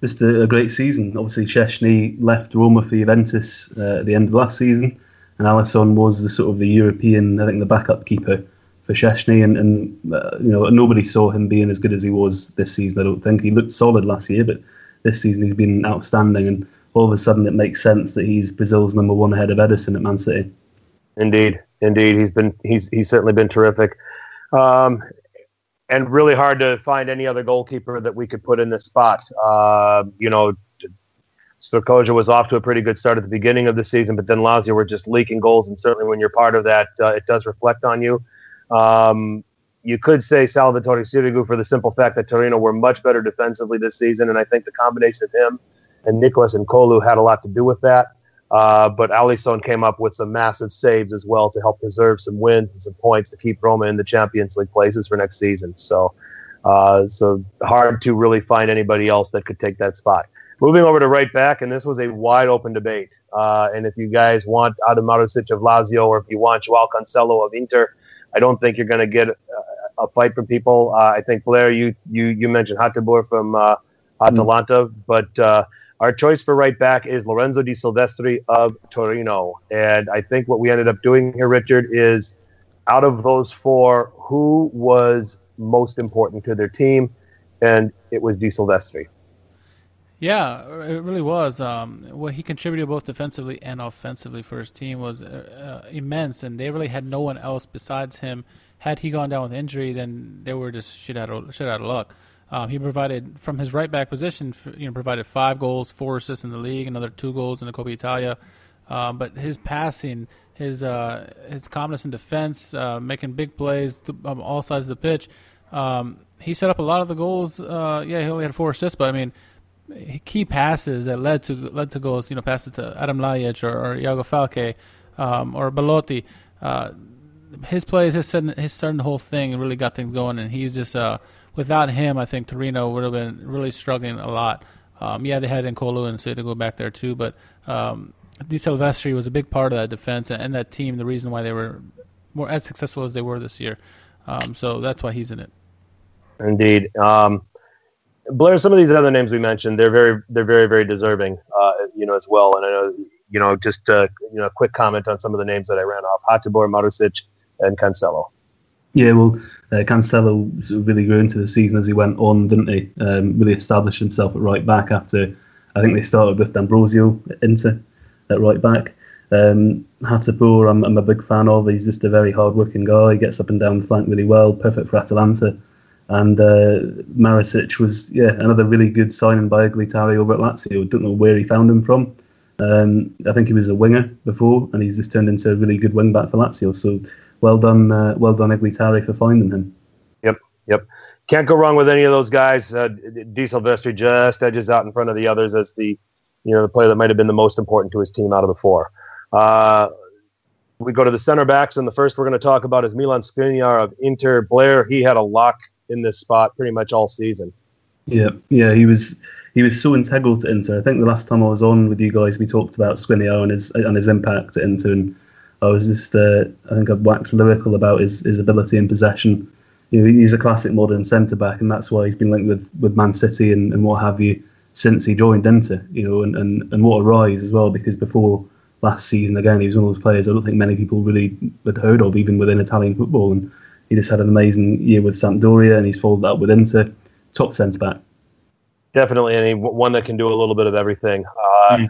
just a, a great season. Obviously, Szczesny left Roma for Juventus uh, at the end of last season, and Alisson was the sort of the European, I think, the backup keeper for Szczesny, and, and uh, you know nobody saw him being as good as he was this season. I don't think he looked solid last year, but this season he's been outstanding, and all of a sudden it makes sense that he's Brazil's number one ahead of Ederson at Man City. Indeed, indeed, he's been he's he's certainly been terrific, um, and really hard to find any other goalkeeper that we could put in this spot. Uh, you know, Strakosha was off to a pretty good start at the beginning of the season, but then Lazio were just leaking goals, and certainly when you're part of that, uh, it does reflect on you. Um, you could say Salvatore Sirigu for the simple fact that Torino were much better defensively this season, and I think the combination of him and Nicolas N'Koulou had a lot to do with that. Uh, but Alisson came up with some massive saves as well to help preserve some wins and some points to keep Roma in the Champions League places for next season. So, uh, so hard to really find anybody else that could take that spot. Moving over to right back, and this was a wide open debate. Uh, and if you guys want Adam Marusic of Lazio or if you want Joao Cancelo of Inter, I don't think you're going to get a, a fight from people. Uh, I think Blair, you you you mentioned Hateboer from uh, Atalanta, but uh, our choice for right back is Lorenzo De Silvestri of Torino. And I think what we ended up doing here, Richard, is out of those four, who was most important to their team? And it was De Silvestri. Yeah, it really was. Um, what he contributed both defensively and offensively for his team was uh, uh, immense, and they really had no one else besides him. Had he gone down with injury, then they were just shit out of shit out of luck. Um, he provided from his right back position, you know, provided five goals, four assists in the league, another two goals in the Coppa Italia. Um, but his passing, his uh, his calmness in defense, uh, making big plays th- on all sides of the pitch. Um, he set up a lot of the goals. Uh, yeah, he only had four assists, but I mean, key passes that led to led to goals. You know, passes to Adem Ljajic or, or Iago Falque um, or Belotti. Uh, his plays, his his starting the whole thing, really got things going. And he's just uh, without him, I think Torino would have been really struggling a lot. Um, yeah, they had N'Koulou and so to go back there too, but um, De Silvestri was a big part of that defense and, and, that team. The reason why they were more as successful as they were this year. Um, so that's why he's in it. Indeed. Um, Blair, some of these other names we mentioned, they're very, they're very, very deserving, uh, you know, as well. And I know, you know, just uh, you know, a quick comment on some of the names that I ran off: Hateboer, Marusic, and Cancelo. Yeah, well, uh, Cancelo really grew into the season as he went on, didn't he? Um, really established himself at right back after I think they started with D'Ambrosio into at right back. Um, Hateboer, I'm, I'm a big fan of. He's just a very hard-working guy. He gets up and down the flank really well. Perfect for Atalanta. And uh, Marusic was yeah another really good signing by Igli Tare over at Lazio. Don't know where he found him from. Um, I think he was a winger before, and he's just turned into a really good wing back for Lazio. So well done, uh, well done, Igli Tare for finding him. Yep, yep. Can't go wrong with any of those guys. Uh, De Silvestri just edges out in front of the others as the, you know, the player that might have been the most important to his team out of the four. Uh, we go to the center backs, and the first we're going to talk about is Milan Skriniar of Inter. Blair, he had a lock in this spot pretty much all season. Yeah, yeah, he was he was so integral to Inter. I think the last time I was on with you guys, we talked about Skriniar and his and his impact at Inter, and I was just uh, I think I've waxed lyrical about his, his ability in possession. You know, he's a classic modern centre back, and that's why he's been linked with, with Man City and, and what have you since he joined Inter. You know, and, and, and what a rise as well because before last season again he was one of those players I don't think many people really had heard of even within Italian football and he just had an amazing year with Sampdoria, and he's followed that up with Inter. Top centre back. Definitely, and he, one that can do a little bit of everything. Uh, mm.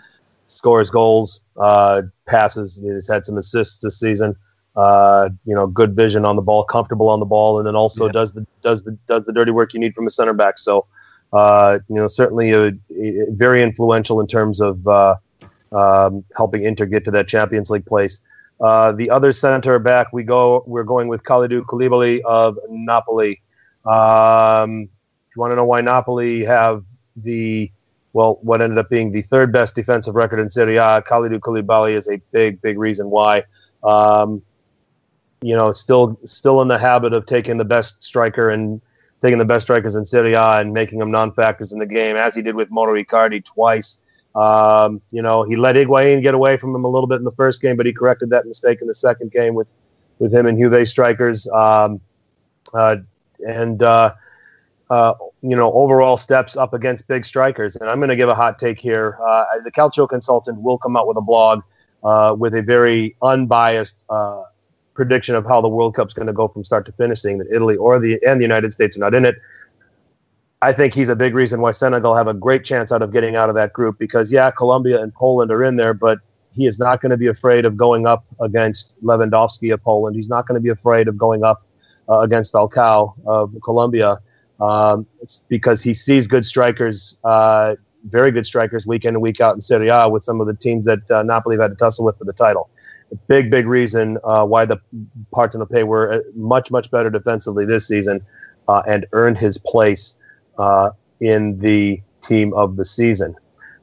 Scores goals, uh, passes. He's had some assists this season. Uh, you know, good vision on the ball, comfortable on the ball, and then also yeah. does the does the does the dirty work you need from a center back. So, uh, you know, certainly a, a very influential in terms of uh, um, helping Inter get to that Champions League place. Uh, the other center back, we go. We're going with Kalidou Koulibaly of Napoli. Um, if you want to know why Napoli have the well, what ended up being the third best defensive record in Serie A, Kalidou Koulibaly is a big, big reason why. Um, you know, still still in the habit of taking the best striker and taking the best strikers in Serie A and making them non-factors in the game, as he did with Mauro Icardi twice. Um, you know, he let Higuain get away from him a little bit in the first game, but he corrected that mistake in the second game with with him and Juve strikers. Um, uh, and uh, uh, you know, overall steps up against big strikers. And I'm going to give a hot take here. Uh, the Calcio consultant will come out with a blog uh, with a very unbiased uh, prediction of how the World Cup's going to go from start to finish, saying that Italy or the and the United States are not in it. I think he's a big reason why Senegal have a great chance out of getting out of that group because yeah, Colombia and Poland are in there, but he is not going to be afraid of going up against Lewandowski of Poland. He's not going to be afraid of going up uh, against Falcao of Colombia. Um, it's because he sees good strikers, uh, very good strikers, week in and week out in Serie A with some of the teams that uh, Napoli had to tussle with for the title. A big, big reason uh, why the Partenope were uh, much, much better defensively this season uh, and earned his place uh, in the team of the season.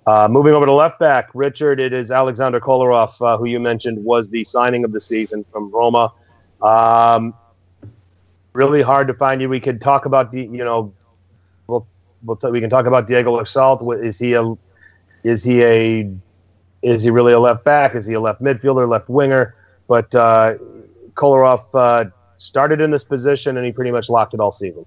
Moving over to left back, Richard, it is Alexander Kolarov, who you mentioned was the signing of the season from Roma. Um, really hard to find you. We could talk about the, you know, we'll, we'll t- we can talk about Diego Laxalt. Is he a, is he a, is he really a left back? Is he a left midfielder, left winger? But uh, Kolarov uh, started in this position and he pretty much locked it all season.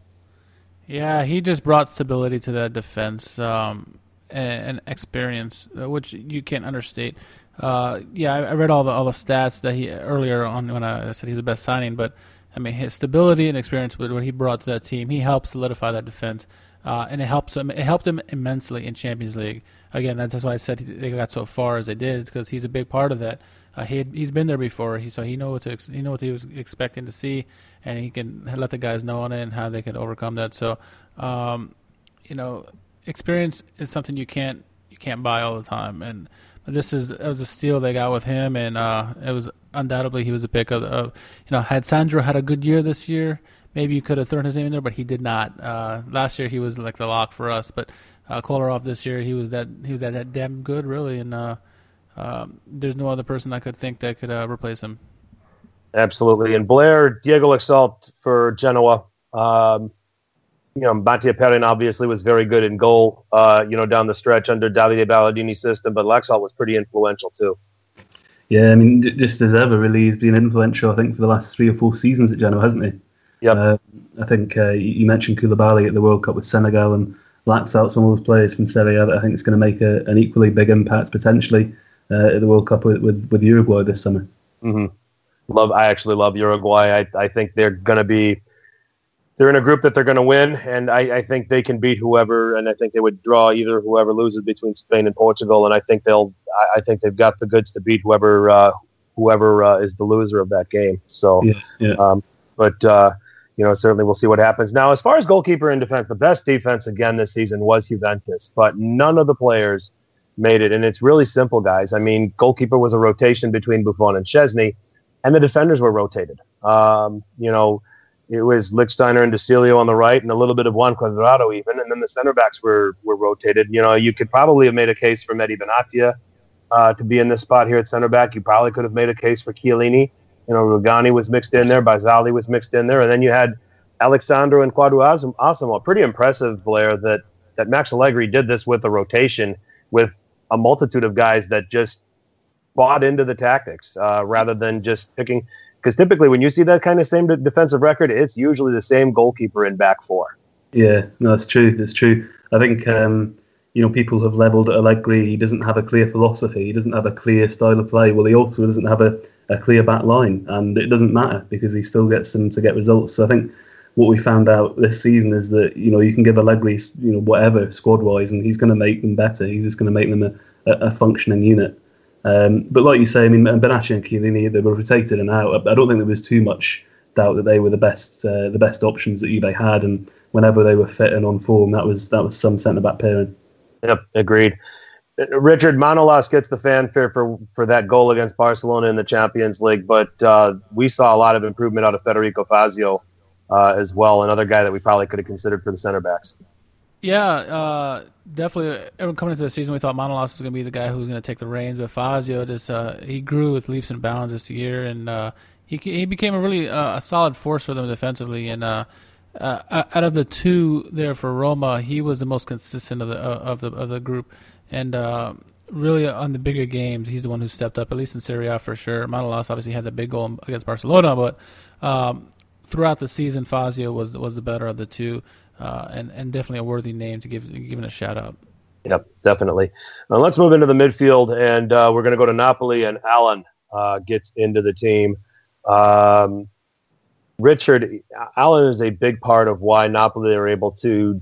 Yeah, he just brought stability to that defense um, and, and, experience, uh, which you can't understate. Uh, yeah, I, I, read all the all the stats that he earlier on when I said he's the best signing, but I mean, his stability and experience with what he brought to that team, he helped solidify that defense, uh, and it helps him. It helped him immensely in Champions League. Again, that's why I said they got so far as they did, because he's a big part of that. Uh, he had, he's been there before, he, so he know what to he know what he was expecting to see, and he can let the guys know on it and how they can overcome that. So, um, you know, experience is something you can't you can't buy all the time, and this is it was a steal they got with him, and uh, it was undoubtedly he was a pick of, of, you know had Sandro had a good year this year, maybe you could have thrown his name in there, but he did not. Uh, last year he was like the lock for us, but uh, Kolarov this year he was that he was that, that damn good really, and uh, um, there's no other person I could think that could replace him. Absolutely, and Blair Diego Laxalt for Genoa. Um, you know, Mattia Perin obviously was very good in goal, uh, you know, down the stretch under Davide Ballardini's system, but Laxalt was pretty influential too. Yeah, I mean, just as ever, really, he's been influential, I think, for the last three or four seasons at Genoa, hasn't he? Yeah. Uh, I think uh, you mentioned Koulibaly at the World Cup with Senegal, and Laxalt's one of those players from Serie A that I think is going to make a, an equally big impact potentially uh, at the World Cup with, with, with Uruguay this summer. Mm-hmm. Love, I actually love Uruguay. I, I think they're going to be they're in a group that they're going to win, and I, I, think they can beat whoever, and I think they would draw either whoever loses between Spain and Portugal, and I think they'll, I, I think they've got the goods to beat whoever, uh, whoever uh, is the loser of that game. So, yeah, yeah. Um, but uh, you know, certainly we'll see what happens. Now, as far as goalkeeper and defense, the best defense again this season was Juventus, but none of the players made it, and it's really simple, guys. I mean, goalkeeper was a rotation between Buffon and Szczesny, and the defenders were rotated. Um, you know it was Lichtsteiner and De Sciglio on the right, and a little bit of Juan Cuadrado even, and then the center backs were were rotated. You know, you could probably have made a case for Mehdi Benatia uh, to be in this spot here at center back. You probably could have made a case for Chiellini. You know, Rugani was mixed in there, Barzagli was mixed in there, and then you had Alex Sandro and Kwadwo Asamoah. Pretty impressive, Blair, that that Max Allegri did this with a rotation with a multitude of guys that just bought into the tactics uh, rather than just picking because typically when you see that kind of same defensive record, it's usually the same goalkeeper in back four. Yeah, no, that's true. That's true. I think um, you know people have levelled at Allegri. He doesn't have a clear philosophy. He doesn't have a clear style of play. Well, he also doesn't have a, a clear back line, and it doesn't matter because he still gets them to get results. So I think what we found out this season is that you know you can give Allegri you know whatever squad wise, and he's going to make them better. He's just going to make them a, a, a functioning unit. Um, but like you say, I mean, Benatia and Chiellini, they were rotated and out. I don't think there was too much doubt that they were the best, uh, the best options that Juve had, and whenever they were fit and on form, that was that was some centre back pairing. Yep, agreed. Richard Manolas gets the fanfare for for that goal against Barcelona in the Champions League, but uh, we saw a lot of improvement out of Federico Fazio uh, as well, another guy that we probably could have considered for the center backs. Yeah, uh, definitely. Everyone coming into the season, we thought Manolas was going to be the guy who was going to take the reins, but Fazio just uh, he grew with leaps and bounds this year, and uh, he he became a really uh, a solid force for them defensively. And uh, uh, out of the two there for Roma, he was the most consistent of the uh, of the of the group. And really on the bigger games, he's the one who stepped up, at least in Serie A for sure. Manolas obviously had the big goal against Barcelona, but um, throughout the season, Fazio was was the better of the two, uh, and and definitely a worthy name to give given a shout out. Yep, definitely. Now let's move into the midfield, and uh, we're going to go to Napoli, and Allan uh, gets into the team. Um, Richard, Allan is a big part of why Napoli are able to,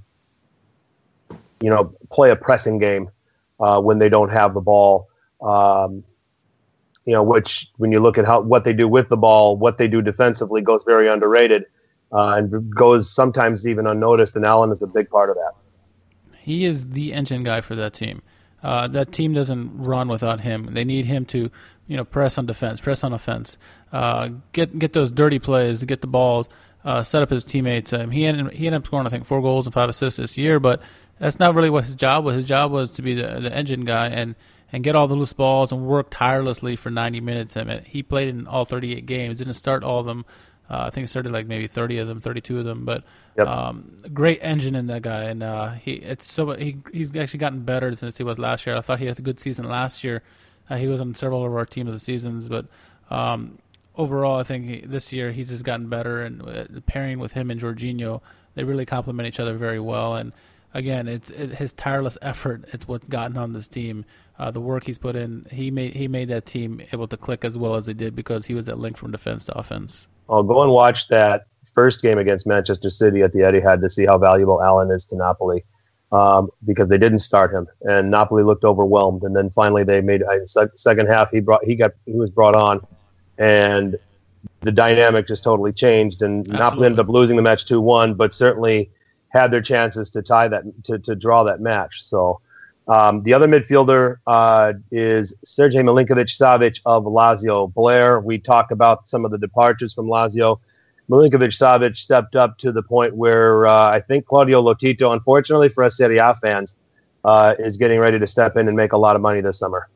you know, play a pressing game uh, when they don't have the ball. Um, you know, which when you look at how what they do with the ball, what they do defensively goes very underrated uh, and goes sometimes even unnoticed. And Allan is a big part of that. He is the engine guy for that team. Uh, that team doesn't run without him. They need him to, you know, press on defense, press on offense, uh, get get those dirty plays, get the balls, uh, set up his teammates. Um, he ended he ended up scoring I think four goals and five assists this year, but that's not really what his job was. His job was to be the the engine guy and and get all the loose balls and work tirelessly for 90 minutes. I mean, he played in all 38 games, didn't start all of them. Uh, I think he started like maybe 30 of them, 32 of them, but yep. um, great engine in that guy, and uh, he it's so he he's actually gotten better since he was last year. I thought he had a good season last year. Uh, he was on several of our team of the seasons, but um, overall, I think he, this year he's just gotten better. And uh, pairing with him and Jorginho, they really complement each other very well. And again, it's it, his tireless effort. It's what's gotten on this team. Uh, the work he's put in, he made he made that team able to click as well as they did because he was that link from defense to offense. I'll go and watch that first game against Manchester City at the Etihad to see how valuable Allan is to Napoli. Um, because they didn't start him, and Napoli looked overwhelmed. And then finally, they made second half. He brought he got he was brought on, and the dynamic just totally changed. And Absolutely. Napoli ended up losing the match two one, but certainly had their chances to tie that to, to draw that match. So um, the other midfielder uh, is Sergej Milinkovic Savic of Lazio. Blair, we talked about some of the departures from Lazio. Milinkovic Savic stepped up to the point where uh, I think Claudio Lotito, unfortunately for us Serie A fans, uh, is getting ready to step in and make a lot of money this summer.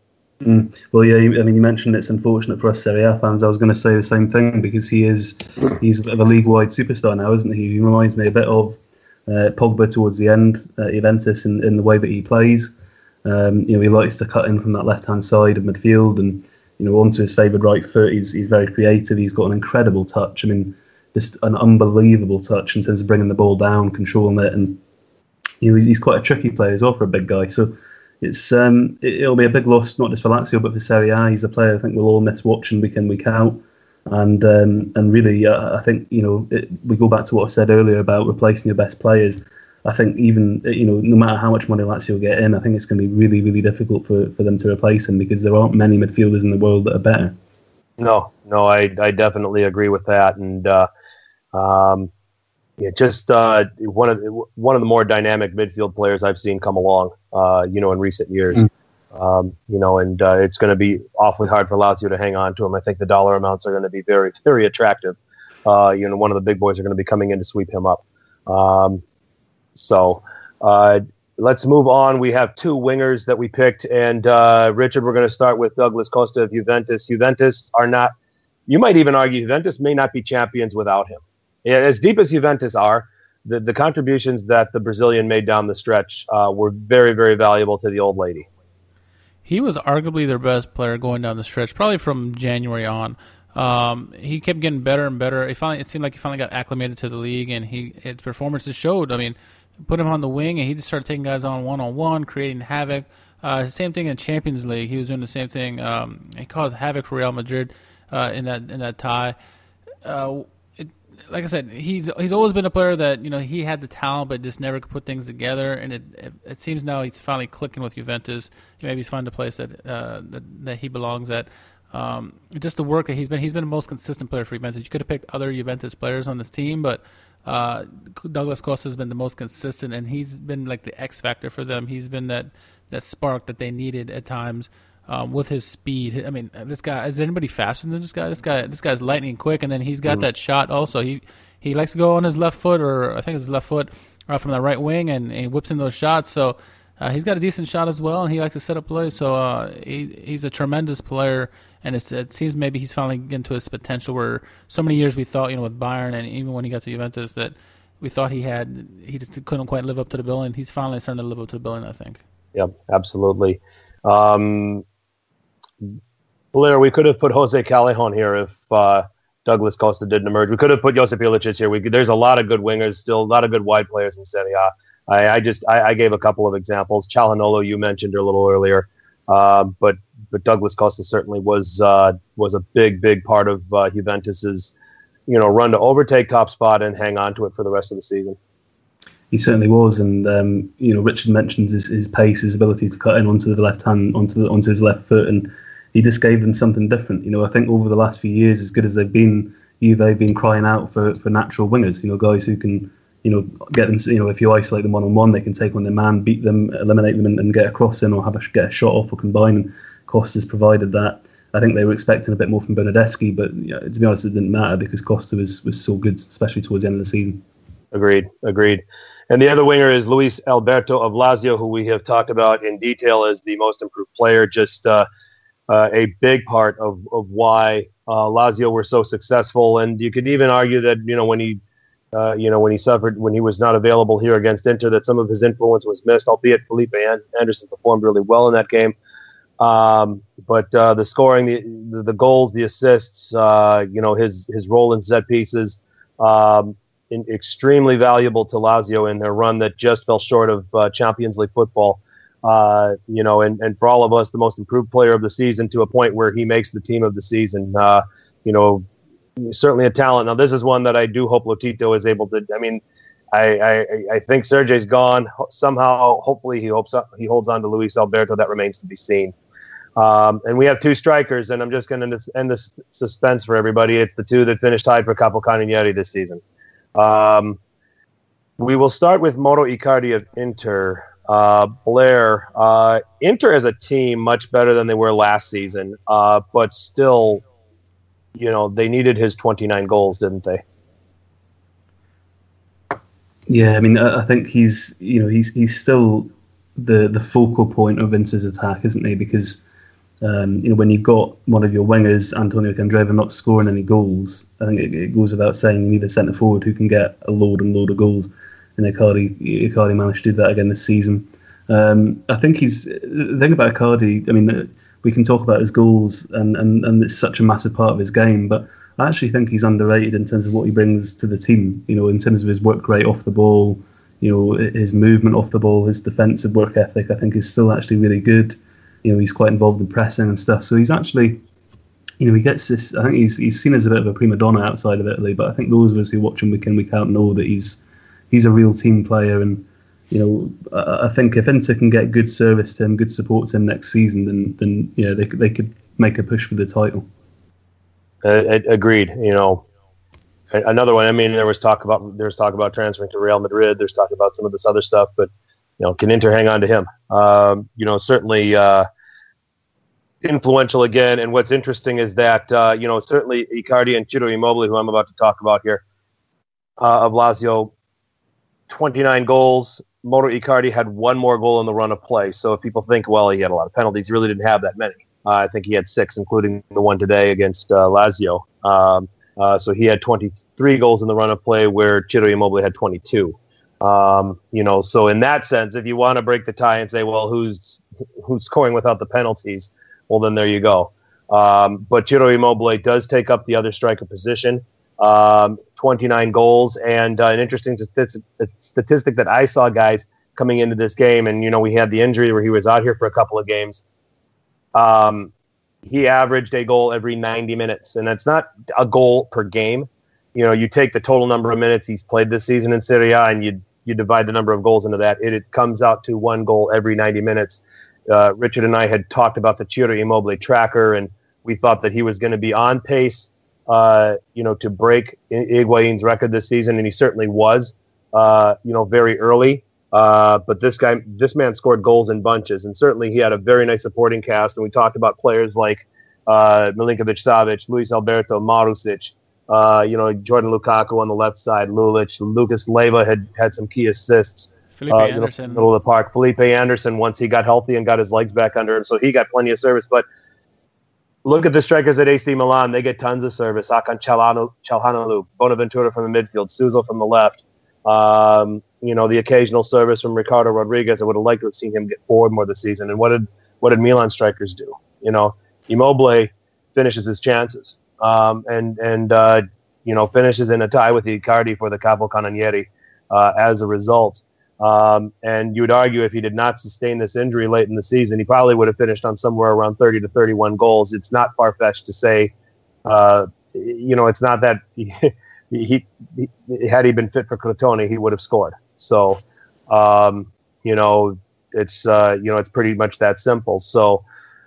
Mm. Well, yeah, I mean, you mentioned it's unfortunate for us Serie A fans. I was going to say the same thing because he is he's a league-wide superstar now, isn't he? He reminds me a bit of uh, Pogba towards the end at Juventus in, in the way that he plays. Um, you know, he likes to cut in from that left-hand side of midfield and you know onto his favoured right foot. He's he's very creative. He's got an incredible touch. I mean, just an unbelievable touch in terms of bringing the ball down, controlling it, and you know he's, he's quite a tricky player as well for a big guy. So it's um, it, will be a big loss not just for Lazio but for Serie A. He's a player I think we'll all miss watching week in week out and um, and really, uh, I think you know it, we go back to what I said earlier about replacing your best players. I think even you know no matter how much money Lazio get in, I think it's going to be really really difficult for, for them to replace him because there aren't many midfielders in the world that are better. No, no, I I definitely agree with that, and uh, um, yeah, just uh, one of the, one of the more dynamic midfield players I've seen come along, uh, you know, in recent years. Mm. Um, you know, and uh, it's going to be awfully hard for Lazio to hang on to him. I think the dollar amounts are going to be very, very attractive. Uh, you know, one of the big boys are going to be coming in to sweep him up. Um, so uh, let's move on. We have two wingers that we picked, and uh, Richard, we're going to start with Douglas Costa of Juventus. Juventus are not. You might even argue Juventus may not be champions without him. As deep as Juventus are, the, the contributions that the Brazilian made down the stretch uh, were very, very valuable to the old lady he was arguably their best player going down the stretch, probably from January on. Um, he kept getting better and better. He finally, it seemed like he finally got acclimated to the league, and he his performances showed. I mean, put him on the wing, and he just started taking guys on one on one, creating havoc. Uh, same thing in Champions League. He was doing the same thing. Um, he caused havoc for Real Madrid uh, in that in that tie. Uh, like I said, he's he's always been a player that you know he had the talent, but just never could put things together. And it it, it seems now he's finally clicking with Juventus. Maybe he's found a place that uh, that, that he belongs at. Um, just the work that he's been he's been the most consistent player for Juventus. You could have picked other Juventus players on this team, but uh, Douglas Costa has been the most consistent, and he's been like the X factor for them. He's been that that spark that they needed at times um, with his speed. I mean, this guy is anybody faster than this guy? This guy, this guy's lightning quick, and then he's got mm. that shot also. He he likes to go on his left foot, or I think it's his left foot, uh, from the right wing, and, and, he whips in those shots. So uh, he's got a decent shot as well, and he likes to set up plays. So uh, he he's a tremendous player, and it seems maybe he's finally getting to his potential. Where so many years we thought, you know, with Bayern and even when he got to Juventus, that we thought he had, he just couldn't quite live up to the billing. He's finally starting to live up to the billing, I think. Yeah, absolutely. Um, Blair, we could have put Jose Callejon here if uh, Douglas Costa didn't emerge. We could have put Josip Ilicic here. We there's a lot of good wingers, still a lot of good wide players in Serie A. I, I just I, I, gave a couple of examples. Calhanoglu you mentioned a little earlier, uh, but but Douglas Costa certainly was uh, was a big big part of uh, Juventus's you know run to overtake top spot and hang on to it for the rest of the season. He certainly was, and um, you know Richard mentions his, his pace, his ability to cut in onto the left hand, onto the, onto his left foot, and he just gave them something different. You know, I think over the last few years, as good as they've been, Juve have been crying out for, for natural wingers. You know, guys who can you know, get them. You know, if you isolate them one on one, they can take on their man, beat them, eliminate them, and, and get a cross in or have a get a shot off or combine. And Costa's provided that. I think they were expecting a bit more from Bernardeschi, but you know, to be honest, it didn't matter because Costa was was so good, especially towards the end of the season. Agreed, agreed. And the other winger is Luis Alberto of Lazio, who we have talked about in detail as the most improved player. Just uh, uh, a big part of of why uh, Lazio were so successful. And you could even argue that you know when he uh, you know, when he suffered, when he was not available here against Inter, that some of his influence was missed, albeit Felipe Anderson performed really well in that game. Um, but uh, the scoring, the, the, goals, the assists, uh, you know, his his role in set pieces, um, in, extremely valuable to Lazio in their run that just fell short of uh, Champions League football. Uh, you know, and, and for all of us, the most improved player of the season to a point where he makes the team of the season. Uh, you know, certainly a talent. Now, this is one that I do hope Lotito is able to. I mean, I, I, I think Sergej's gone. Somehow, hopefully, he hopes he holds on to Luis Alberto. That remains to be seen. Um, and we have two strikers, and I'm just going to end this suspense for everybody. It's the two that finished tied for Capocannoniere this season. Um, we will start with Mauro Icardi of Inter. Uh, Blair, uh, Inter as a team much better than they were last season, uh, but still you know, they needed his 29 goals, didn't they? Yeah, I mean, I think he's, you know, he's he's still the the focal point of Vince's attack, isn't he? Because um, you know, when you've got one of your wingers, Antonio Candreva, not scoring any goals, I think it, it goes without saying you need a centre forward who can get a load and load of goals. And Icardi, Icardi managed to do that again this season. Um, I think he's the thing about Icardi. I mean, we can talk about his goals and, and, and it's such a massive part of his game, but I actually think he's underrated in terms of what he brings to the team. You know, in terms of his work rate off the ball, you know, his movement off the ball, his defensive work ethic. I think is still actually really good. You know, he's quite involved in pressing and stuff. So he's actually, you know, he gets this. I think he's he's seen as a bit of a prima donna outside of Italy, but I think those of us who watch him week in week out know that he's he's a real team player and you know, I think if Inter can get good service to him, good support to him next season, then then you know they they could make a push for the title. Uh, agreed. You know, another one. I mean, there was talk about there's talk about transferring to Real Madrid. There's talk about some of this other stuff, but you know, can Inter hang on to him? Um, you know, certainly uh, influential again. And what's interesting is that uh, you know certainly Icardi and Ciro Immobile, who I'm about to talk about here, uh, of Lazio, 29 goals, Mauro Icardi had one more goal in the run of play. So if people think, well, he had a lot of penalties, he really didn't have that many. Uh, I think he had six, including the one today against uh, Lazio. Um, uh, so he had 23 goals in the run of play, where Ciro Immobile had 22. Um, you know, so in that sense, if you want to break the tie and say, well, who's who's scoring without the penalties? Well, then there you go. Um, but Ciro Immobile does take up the other striker position um, 29 goals. And uh, an interesting statistic, that I saw, guys, coming into this game, and you know, we had the injury where he was out here for a couple of games. Um, he averaged a goal every 90 minutes, and that's not a goal per game. You know, you take the total number of minutes he's played this season in Serie A, and you you divide the number of goals into that. It, it comes out to one goal every 90 minutes. Uh, Richard and I had talked about the Ciro Immobile tracker, and we thought that he was going to be on pace uh, you know, to break Higuain's record this season, and he certainly was, uh, you know, very early. Uh, but this guy, this man scored goals in bunches, and certainly he had a very nice supporting cast. And we talked about players like uh, Milinkovic Savic, Luis Alberto, Marusic, uh, you know, Jordan Lukaku on the left side, Lulic, Lucas Leiva had had some key assists. Felipe uh, Anderson, know, middle of the park. Felipe Anderson, once he got healthy and got his legs back under him, so he got plenty of service. But look at the strikers at AC Milan. They get tons of service. Hakan Calhanoglu, Bonaventura from the midfield, Suso from the left. Um, you know, the occasional service from Ricardo Rodriguez. I would have liked to have seen him get forward more this season. And what did what did Milan strikers do? You know, Immobile finishes his chances, um, and and uh, you know finishes in a tie with Icardi for the Capocannoniere uh, as a result. Um, and you would argue if he did not sustain this injury late in the season, he probably would have finished on somewhere around 30 to 31 goals. It's not far fetched to say, uh, you know, it's not that he, he, he, had he been fit for Crotone, he would have scored. So, um, you know, it's uh, you know it's pretty much that simple. So,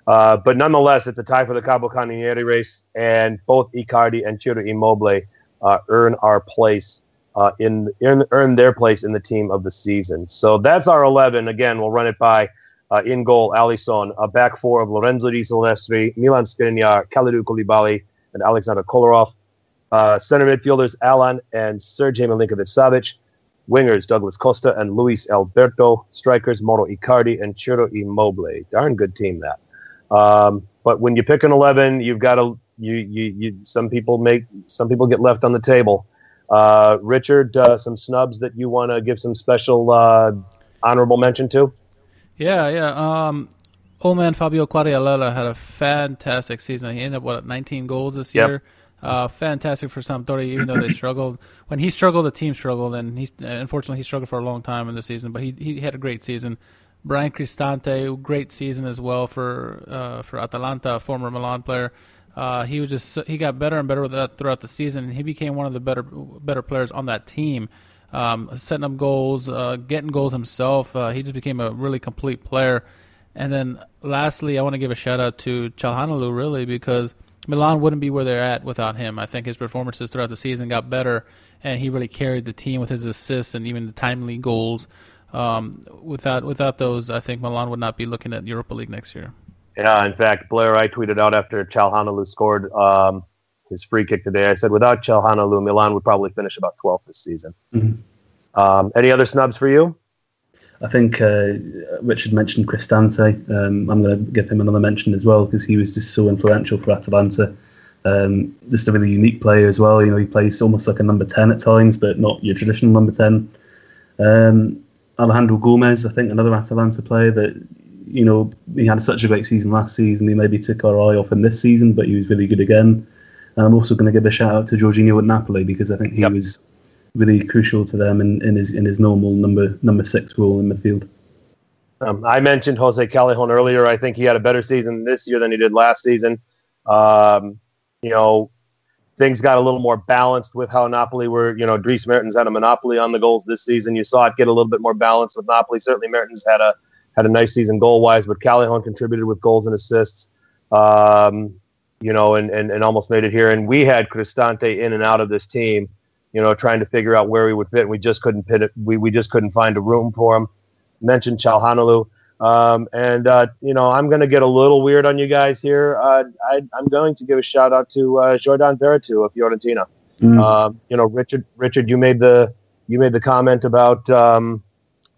uh, but nonetheless, it's a tie for the Cabo Capocannoniere race, and both Icardi and Ciro Immobile uh, earn our place uh, in, in earn their place in the team of the season. So that's our 11. Again, we'll run it by uh, in goal, Alisson, a back four of Lorenzo De Silvestri, Milan Skriniar, Kalidou Koulibaly, and Alexander Kolarov. Uh, center midfielders, Allan and Sergej Milinkovic-Savic. Wingers, Douglas Costa and Luis Alberto. Strikers, Mauro Icardi and Ciro Immobile. Darn good team that. Um, but when you pick an 11, you've got to you, you, you some people make some people get left on the table. Uh, Richard, uh, some snubs that you want to give some special uh, honorable mention to? Yeah, yeah. Um, old man Fabio Quagliarella had a fantastic season. He ended up what 19 goals this yep. year. Uh, fantastic for Sampdoria, even though they struggled. When he struggled, the team struggled, and he unfortunately he struggled for a long time in the season. But he he had a great season. Bryan Cristante, great season as well for uh, for Atalanta, former Milan player. Uh, he was just he got better and better throughout the season, and he became one of the better better players on that team. Um, setting up goals, uh, getting goals himself. Uh, he just became a really complete player. And then lastly, I want to give a shout out to Calhanoglu really because Milan wouldn't be where they're at without him. I think his performances throughout the season got better, and he really carried the team with his assists and even the timely goals. Um, without without those, I think Milan would not be looking at Europa League next year. Yeah, in fact, Blair, I tweeted out after Calhanoglu scored um, his free kick today. I said, without Calhanoglu, Milan would probably finish about 12th this season. Mm-hmm. Um, any other snubs for you? I think uh, Richard mentioned Cristante. Um, I'm going to give him another mention as well because he was just so influential for Atalanta. Um, just a really unique player as well. You know, he plays almost like a number 10 at times, but not your traditional number 10. Um, Alejandro Gomez, I think, another Atalanta player that you know, he had such a great season last season. We maybe took our eye off him this season, but he was really good again. And I'm also going to give a shout out to Jorginho at Napoli because I think he yep. was really crucial to them in, in his in his normal number number six role in midfield. Um, I mentioned Jose Callejon earlier. I think he had a better season this year than he did last season. Um, you know, things got a little more balanced with how Napoli were. You know, Dries Mertens had a monopoly on the goals this season. You saw it get a little bit more balanced with Napoli. Certainly, Mertens had a had a nice season goal wise, but Callejon contributed with goals and assists. Um, you know, and, and, and almost made it here. And we had Cristante in and out of this team, you know, trying to figure out where he would fit. And we just couldn't pit it. We, we just couldn't find a room for him. Mentioned Calhanoglu. Um, and, uh, you know, I'm going to get a little weird on you guys here. Uh, I, am going to give a shout out to uh, Jordan Veretout of Fiorentina. Mm. Um, you know, Richard, Richard, you made the, you made the comment about, um,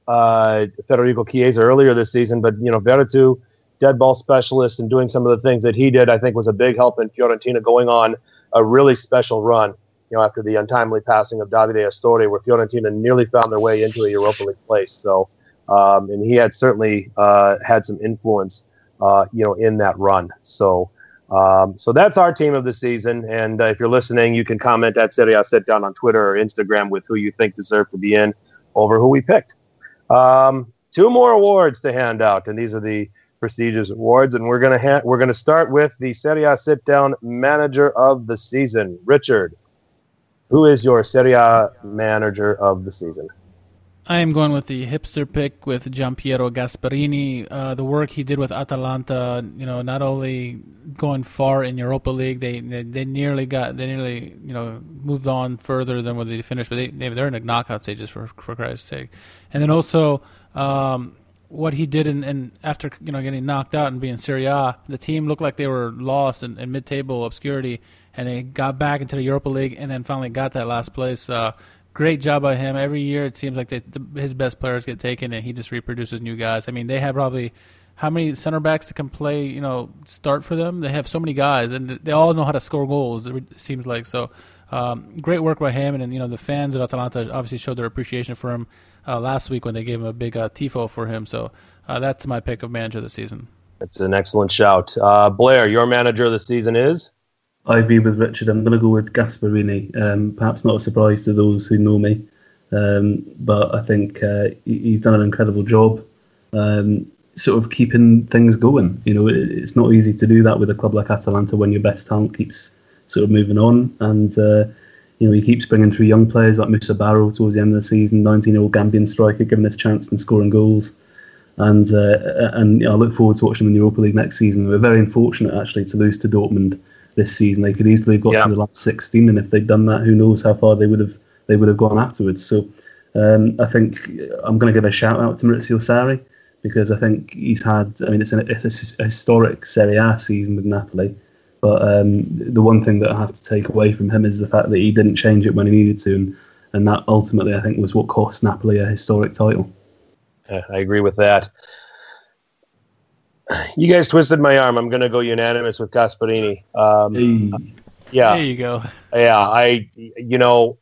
uh, Federico Chiesa earlier this season, but you know Veretout, dead ball specialist, and doing some of the things that he did, I think was a big help in Fiorentina going on a really special run. You know, after the untimely passing of Davide Astori, where Fiorentina nearly found their way into a Europa League place. So, um, and he had certainly uh, had some influence, uh, you know, in that run. So. Um, so that's our team of the season. And uh, if you're listening, you can comment at Serie A Sit Down on Twitter or Instagram with who you think deserve to be in over who we picked. Um, two more awards to hand out, and these are the prestigious awards. And we're gonna ha- we're gonna start with the Serie A Sit Down Manager of the Season, Richard. Who is your Serie A Manager of the Season? I am going with the hipster pick with Giampiero Gasperini. Uh, the work he did with Atalanta, you know, not only going far in Europa League, they, they, they nearly got they nearly you know moved on further than where they finished, but they, they are in the knockout stages for for Christ's sake. And then also um, what he did in, in, after you know getting knocked out and being Serie A, the team looked like they were lost in, in mid-table obscurity, and they got back into the Europa League and then finally got that last place. Uh, great job by him. Every year it seems like they, the, his best players get taken, and he just reproduces new guys. I mean, they have probably how many center backs that can play, you know, start for them. They have so many guys, and they all know how to score goals. It seems like so. Um, great work by him, and, and, you know the fans of Atalanta obviously showed their appreciation for him uh, last week when they gave him a big uh, tifo for him. So uh, that's my pick of manager of the season. That's an excellent shout, uh, Blair. Your manager of the season is. I agree with Richard. I'm going to go with Gasperini. Um, perhaps not a surprise to those who know me, um, but I think uh, he's done an incredible job. Um, sort of keeping things going. You know, it's not easy to do that with a club like Atalanta when your best talent keeps sort of moving on, and uh, you know he keeps bringing through young players like Musa Barrow towards the end of the season, 19-year-old Gambian striker, giving us chance and scoring goals. And uh, and you know, I look forward to watching them in the Europa League next season. We're very unfortunate actually to lose to Dortmund this season. They could easily have got yeah. to the last 16, and if they'd done that, who knows how far they would have they would have gone afterwards. So um, I think I'm going to give a shout out to Maurizio Sarri because I think he's had. I mean, it's, an, it's a historic Serie A season with Napoli, but um, the one thing that I have to take away from him is the fact that he didn't change it when he needed to, and, and that ultimately I think was what cost Napoli a historic title. Yeah, I agree with that. You guys twisted my arm. I'm going to go unanimous with Gasperini. Um, hey. Yeah, there you go. Yeah, I. You know,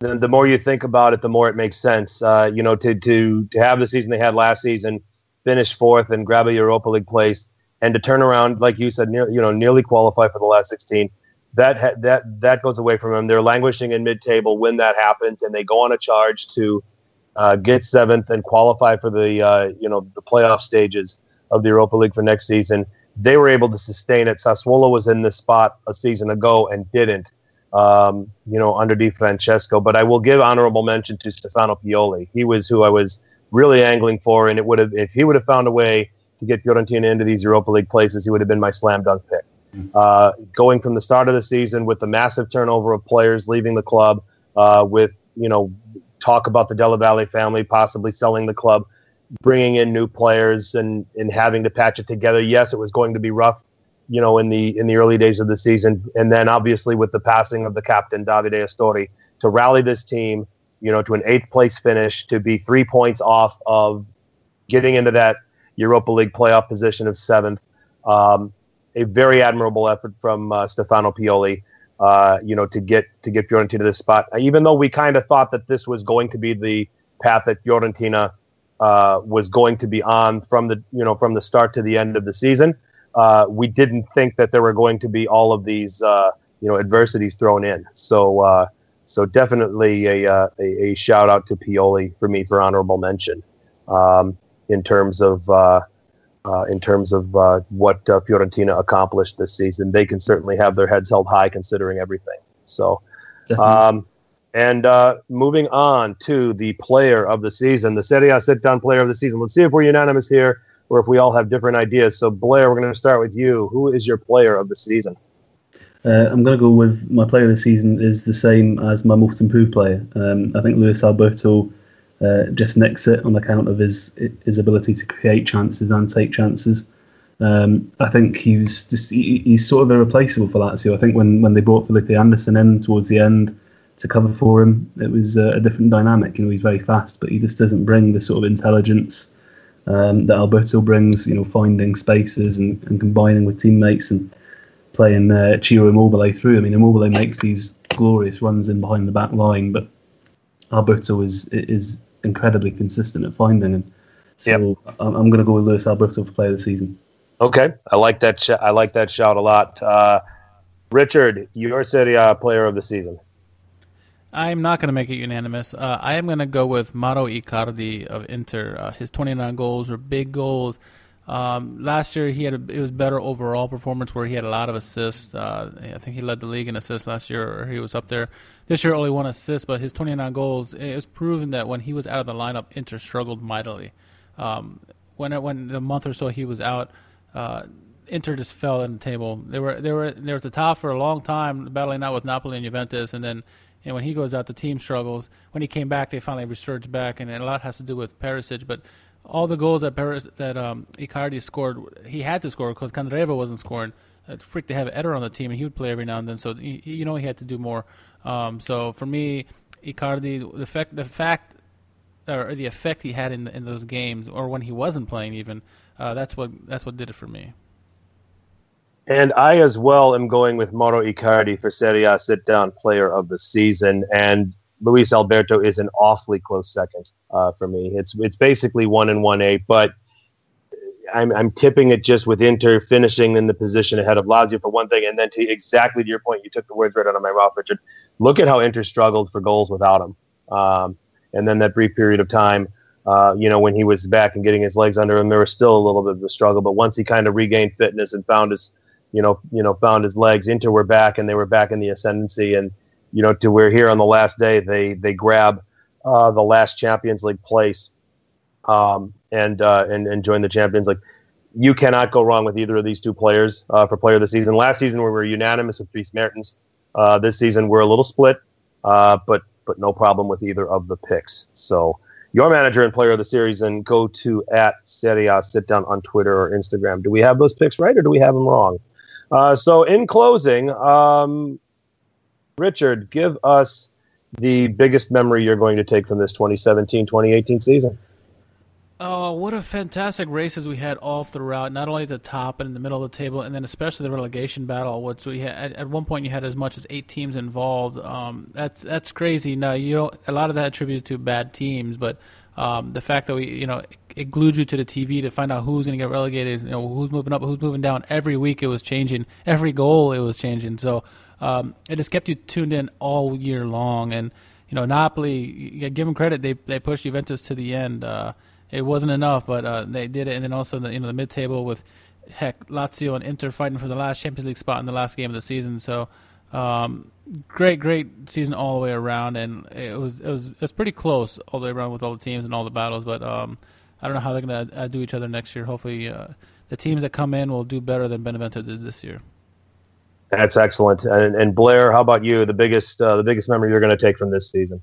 the, the more you think about it, the more it makes sense. Uh, you know, to to to have the season they had last season, finish fourth and grab a Europa League place, and to turn around, like you said, near, you know, nearly qualify for the last 16. That ha- that that goes away from them. They're languishing in mid-table when that happens, and they go on a charge to uh, get seventh and qualify for the uh, you know the playoff stages of the Europa League for next season. They were able to sustain it. Sassuolo was in this spot a season ago and didn't um, you know, under Di Francesco. But I will give honorable mention to Stefano Pioli. He was who I was really angling for, and it would have if he would have found a way to get Fiorentina into these Europa League places, he would have been my slam dunk pick. Uh, going from the start of the season with the massive turnover of players leaving the club, uh, with you know talk about the Della Valle family possibly selling the club, bringing in new players and and having to patch it together. Yes, it was going to be rough you know, in the in the early days of the season, and then obviously with the passing of the captain Davide Astori, to rally this team, you know, to an eighth place finish, to be three points off of getting into that Europa League playoff position of seventh. Um, a very admirable effort from uh, Stefano Pioli, uh, you know, to get to get Fiorentina to this spot. Even though we kind of thought that this was going to be the path that Fiorentina uh, was going to be on from the you know from the start to the end of the season uh, we didn't think that there were going to be all of these uh, you know adversities thrown in. So uh, so definitely a, uh, a, a shout out to Pioli for me for honorable mention um, in terms of. Uh, uh, in terms of what Fiorentina accomplished this season, they can certainly have their heads held high considering everything. So, um, and moving on to the player of the season, the Serie A sit down player of the season. Let's see if we're unanimous here or if we all have different ideas. So, Blair, we're going to start with you. Who is your player of the season? Uh, I'm going to go with my player of the season is the same as my most improved player. Um, I think Luis Alberto uh, just nicks it on account of his his ability to create chances and take chances. Um, I think he's just he, he's sort of irreplaceable for Lazio. I think when, when they brought Felipe Anderson in towards the end to cover for him, it was a, a different dynamic. You know, he's very fast, but he just doesn't bring the sort of intelligence um, that Alberto brings, you know, finding spaces and, and combining with teammates and playing uh, Ciro Immobile through. I mean, Immobile makes these glorious runs in behind the back line, but Alberto is is incredibly consistent at finding. And so yep. I'm, I'm going to go with Luis Alberto for player of the season. Okay, I like that. Sh- I like that shout a lot. Uh, Richard, your Serie A player of the season. I'm not going to make it unanimous. Uh, I am going to go with Mauro Icardi of Inter. Uh, his 29 goals are big goals. Um, last year he had a, it was better overall performance where he had a lot of assists. Uh, I think he led the league in assists last year, or he was up there. This year only one assist, but his 29 goals. It was proven that when he was out of the lineup, Inter struggled mightily. Um, when it, when the month or so he was out, uh, Inter just fell in the table. They were they were they were at the top for a long time, battling out with Napoli and Juventus, and then and when he goes out, the team struggles. When he came back, they finally resurged back, and a lot has to do with Perisic. But all the goals that Paris, that um, Icardi scored, he had to score because Candreva wasn't scoring. Uh, freak to have Eder on the team, and he would play every now and then. So he, you know he had to do more. Um, so for me, Icardi, the fact the fact or the effect he had in in those games, or when he wasn't playing, even uh, that's what that's what did it for me. And I as well am going with Mauro Icardi for Serie A sit down player of the season, and Luis Alberto is an awfully close second uh, for me. It's it's basically one and one A, but I'm, I'm tipping it just with Inter finishing in the position ahead of Lazio for one thing, and then to exactly to your point, you took the words right out of my mouth, Richard. Look at how Inter struggled for goals without him, um, and then that brief period of time, uh, you know, when he was back and getting his legs under him, there was still a little bit of a struggle. But once he kind of regained fitness and found his, you know, you know, found his legs, Inter were back and they were back in the ascendancy, and you know, to where we're here on the last day they they grab uh, the last Champions League place um, and, uh, and and join the Champions League. You cannot go wrong with either of these two players uh, for player of the season. Last season we were unanimous with Dries Mertens. Uh, this season we're a little split, uh, but but no problem with either of the picks. So your manager and player of the series, and go to at Serie A sit down on Twitter or Instagram. Do we have those picks right or do we have them wrong? Uh, so in closing, um, Richard, give us the biggest memory you're going to take from this 2017-2018 season. Oh, what a fantastic races we had all throughout, not only at the top and in the middle of the table, and then especially the relegation battle, which we had at, one point you had as much as eight teams involved. Um, that's that's crazy. Now you know a lot of that attributed to bad teams, but um, the fact that we you know it glued you to the TV to find out who's going to get relegated, you know who's moving up, who's moving down. Every week it was changing. Every goal it was changing. So um, it just kept you tuned in all year long. And you know Napoli, give them credit, they they pushed Juventus to the end. Uh, it wasn't enough, but uh, they did it. And then also the you know the mid table with heck Lazio and Inter fighting for the last Champions League spot in the last game of the season. So um, great, great season all the way around, and it was it was it was pretty close all the way around with all the teams and all the battles. But um, I don't know how they're gonna uh, do each other next year. Hopefully, uh, the teams that come in will do better than Benevento did this year. That's excellent. And, and Blair, how about you? The biggest uh, the biggest memory you're going to take from this season?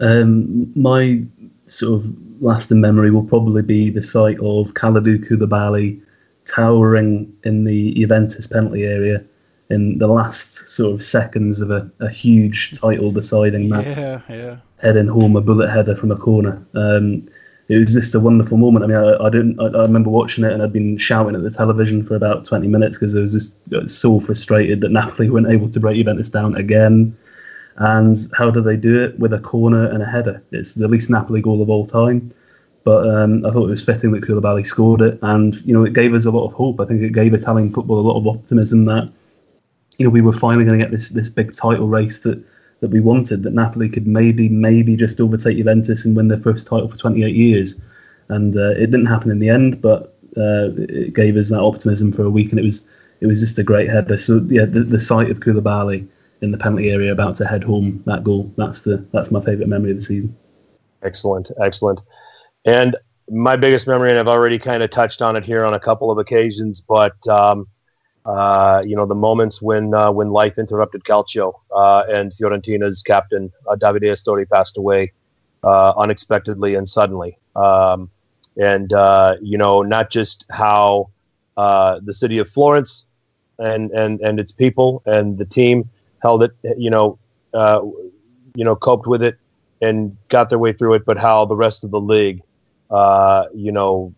Um, my sort of lasting memory will probably be the sight of Kalidou Koulibaly towering in the Juventus penalty area in the last sort of seconds of a, a huge title deciding match. Yeah, yeah. Heading home a bullet header from a corner. Um, it was just a wonderful moment. I mean, I, I didn't. I, I, remember watching it, and I'd been shouting at the television for about twenty minutes because I was just so frustrated that Napoli weren't able to break Juventus down again. And how do they do it? With a corner and a header. It's the least Napoli goal of all time. But um, I thought it was fitting that Koulibaly scored it, and you know it gave us a lot of hope. I think it gave Italian football a lot of optimism that you know we were finally going to get this this big title race that that we wanted. That Napoli could maybe maybe just overtake Juventus and win their first title for 28 years, and uh, it didn't happen in the end. But uh, it gave us that optimism for a week, and it was it was just a great header. So yeah, the, the sight of Koulibaly in the penalty area about to head home that goal. That's the that's my favourite memory of the season. Excellent, excellent. And my biggest memory, and I've already kind of touched on it here on a couple of occasions, but um, uh, you know the moments when uh, when life interrupted Calcio uh, and Fiorentina's captain uh, Davide Astori passed away uh, unexpectedly and suddenly, um, and uh, you know not just how the city of Florence and and and its people and the team held it, you know, uh, you know, coped with it and got their way through it, but how the rest of the league, uh, you know,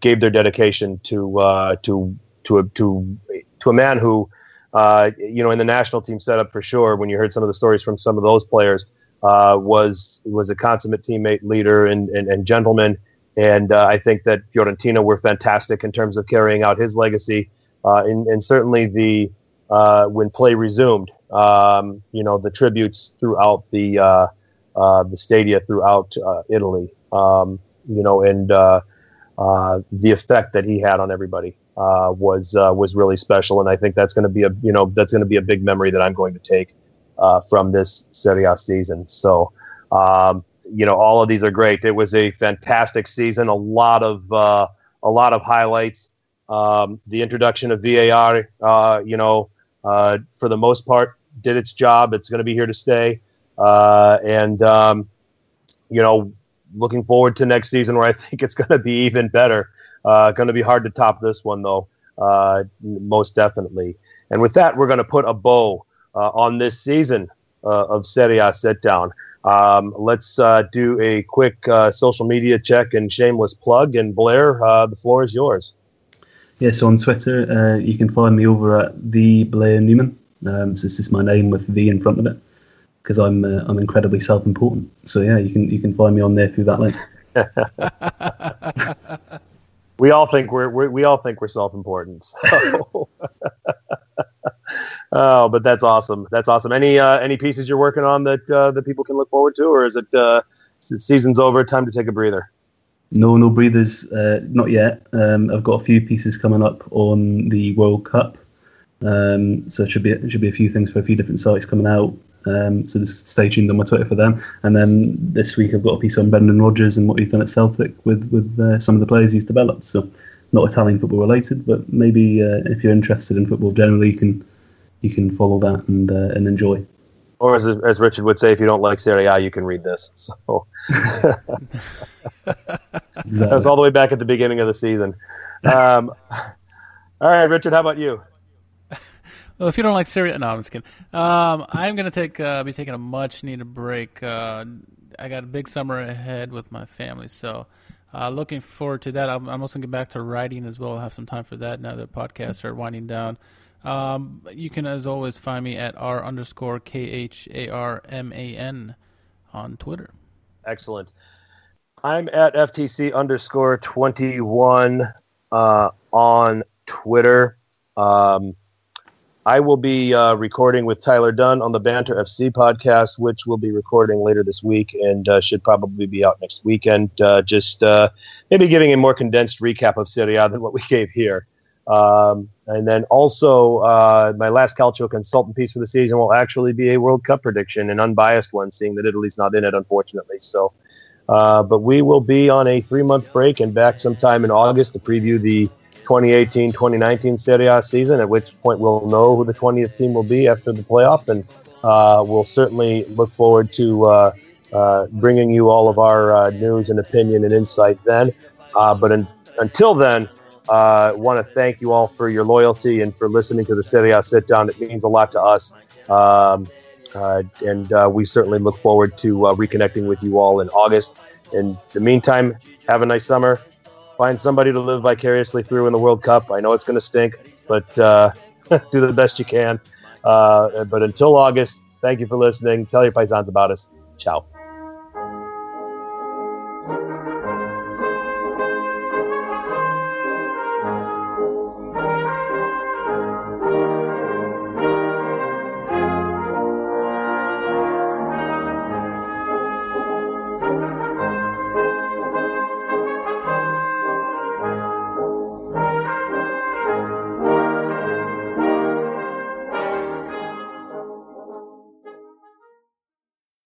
gave their dedication to uh, to to a, to to a man who, uh, you know, in the national team setup for sure. When you heard some of the stories from some of those players, uh, was was a consummate teammate, leader, and and, and gentleman. And uh, I think that Fiorentina were fantastic in terms of carrying out his legacy, uh, and, and certainly the uh, when play resumed. Um, you know, the tributes throughout the uh, uh, the stadia throughout uh, Italy. Um, you know, and uh, uh, the effect that he had on everybody was was really special. And I think that's going to be a you know that's going to be a big memory that I'm going to take from this Serie A season. So. Um, you know, all of these are great. It was a fantastic season. A lot of a lot of highlights. Um, the introduction of VAR, uh, you know, uh, for the most part, did its job. It's going to be here to stay. Uh, and, um, you know, looking forward to next season where I think it's going to be even better. Uh, going to be hard to top this one, though, uh, most definitely. And with that, we're going to put a bow uh, on this season uh, of Serie A sit down. Um, let's do a quick social media check and shameless plug. And Blair, the floor is yours. Yeah, so on Twitter, uh, you can find me over at the Blair Newman. Um, so this is my name with V in front of it because I'm uh, I'm incredibly self-important. So yeah, you can you can find me on there through that link. we all think we're, we're we all think we're self-important. So. oh, but that's awesome. That's awesome. Any uh, any pieces you're working on that uh, that people can look forward to, or is it uh, season's over, time to take a breather? No, no breathers, uh, not yet. Um, I've got a few pieces coming up on the World Cup, um, so it should be it should be a few things for a few different sites coming out. Um, so just stay tuned on my Twitter for them. And then this week I've got a piece on Brendan Rodgers and what he's done at Celtic with with uh, some of the players he's developed. So not Italian football related, but maybe uh, if you're interested in football generally, you can you can follow that and uh, and enjoy. Or as as Richard would say, if you don't like Serie A, you can read this. So exactly. that was all the way back at the beginning of the season. Um, all right, Richard, how about you? Well, if you don't like Serie A, no, I'm just kidding. Um, I'm gonna take uh, be taking a much needed break. Uh, I got a big summer ahead with my family, so uh, looking forward to that. I'm, I'm, also gonna get back to writing as well. I'll have some time for that now that podcasts are winding down. Um, you can, as always, find me at r underscore k h a r m a n on Twitter. Excellent. I'm at ftc underscore twenty one uh, on Twitter. Um, I will be uh, recording with Tyler Dunn on the Banter FC podcast, which will be recording later this week and uh, should probably be out next weekend. Uh, just uh, maybe giving a more condensed recap of Serie A than what we gave here. Um, and then also, uh, my last Calcio consultant piece for the season will actually be a World Cup prediction, an unbiased one, seeing that Italy's not in it, unfortunately. So, uh, but we will be on a three month break and back sometime in August to preview the 2018 2019 Serie A season, at which point we'll know who the 20th team will be after the playoff. And uh, we'll certainly look forward to uh, uh, bringing you all of our uh, news and opinion and insight then. But until then, I want to thank you all for your loyalty and for listening to the Serie A sit down. It means a lot to us. Um, and we certainly look forward to reconnecting with you all in August. In the meantime, have a nice summer find somebody to live vicariously through in the World Cup. I know it's going to stink, but uh, do the best you can. Uh, but until August, thank you for listening. Tell your paisans about us. Ciao.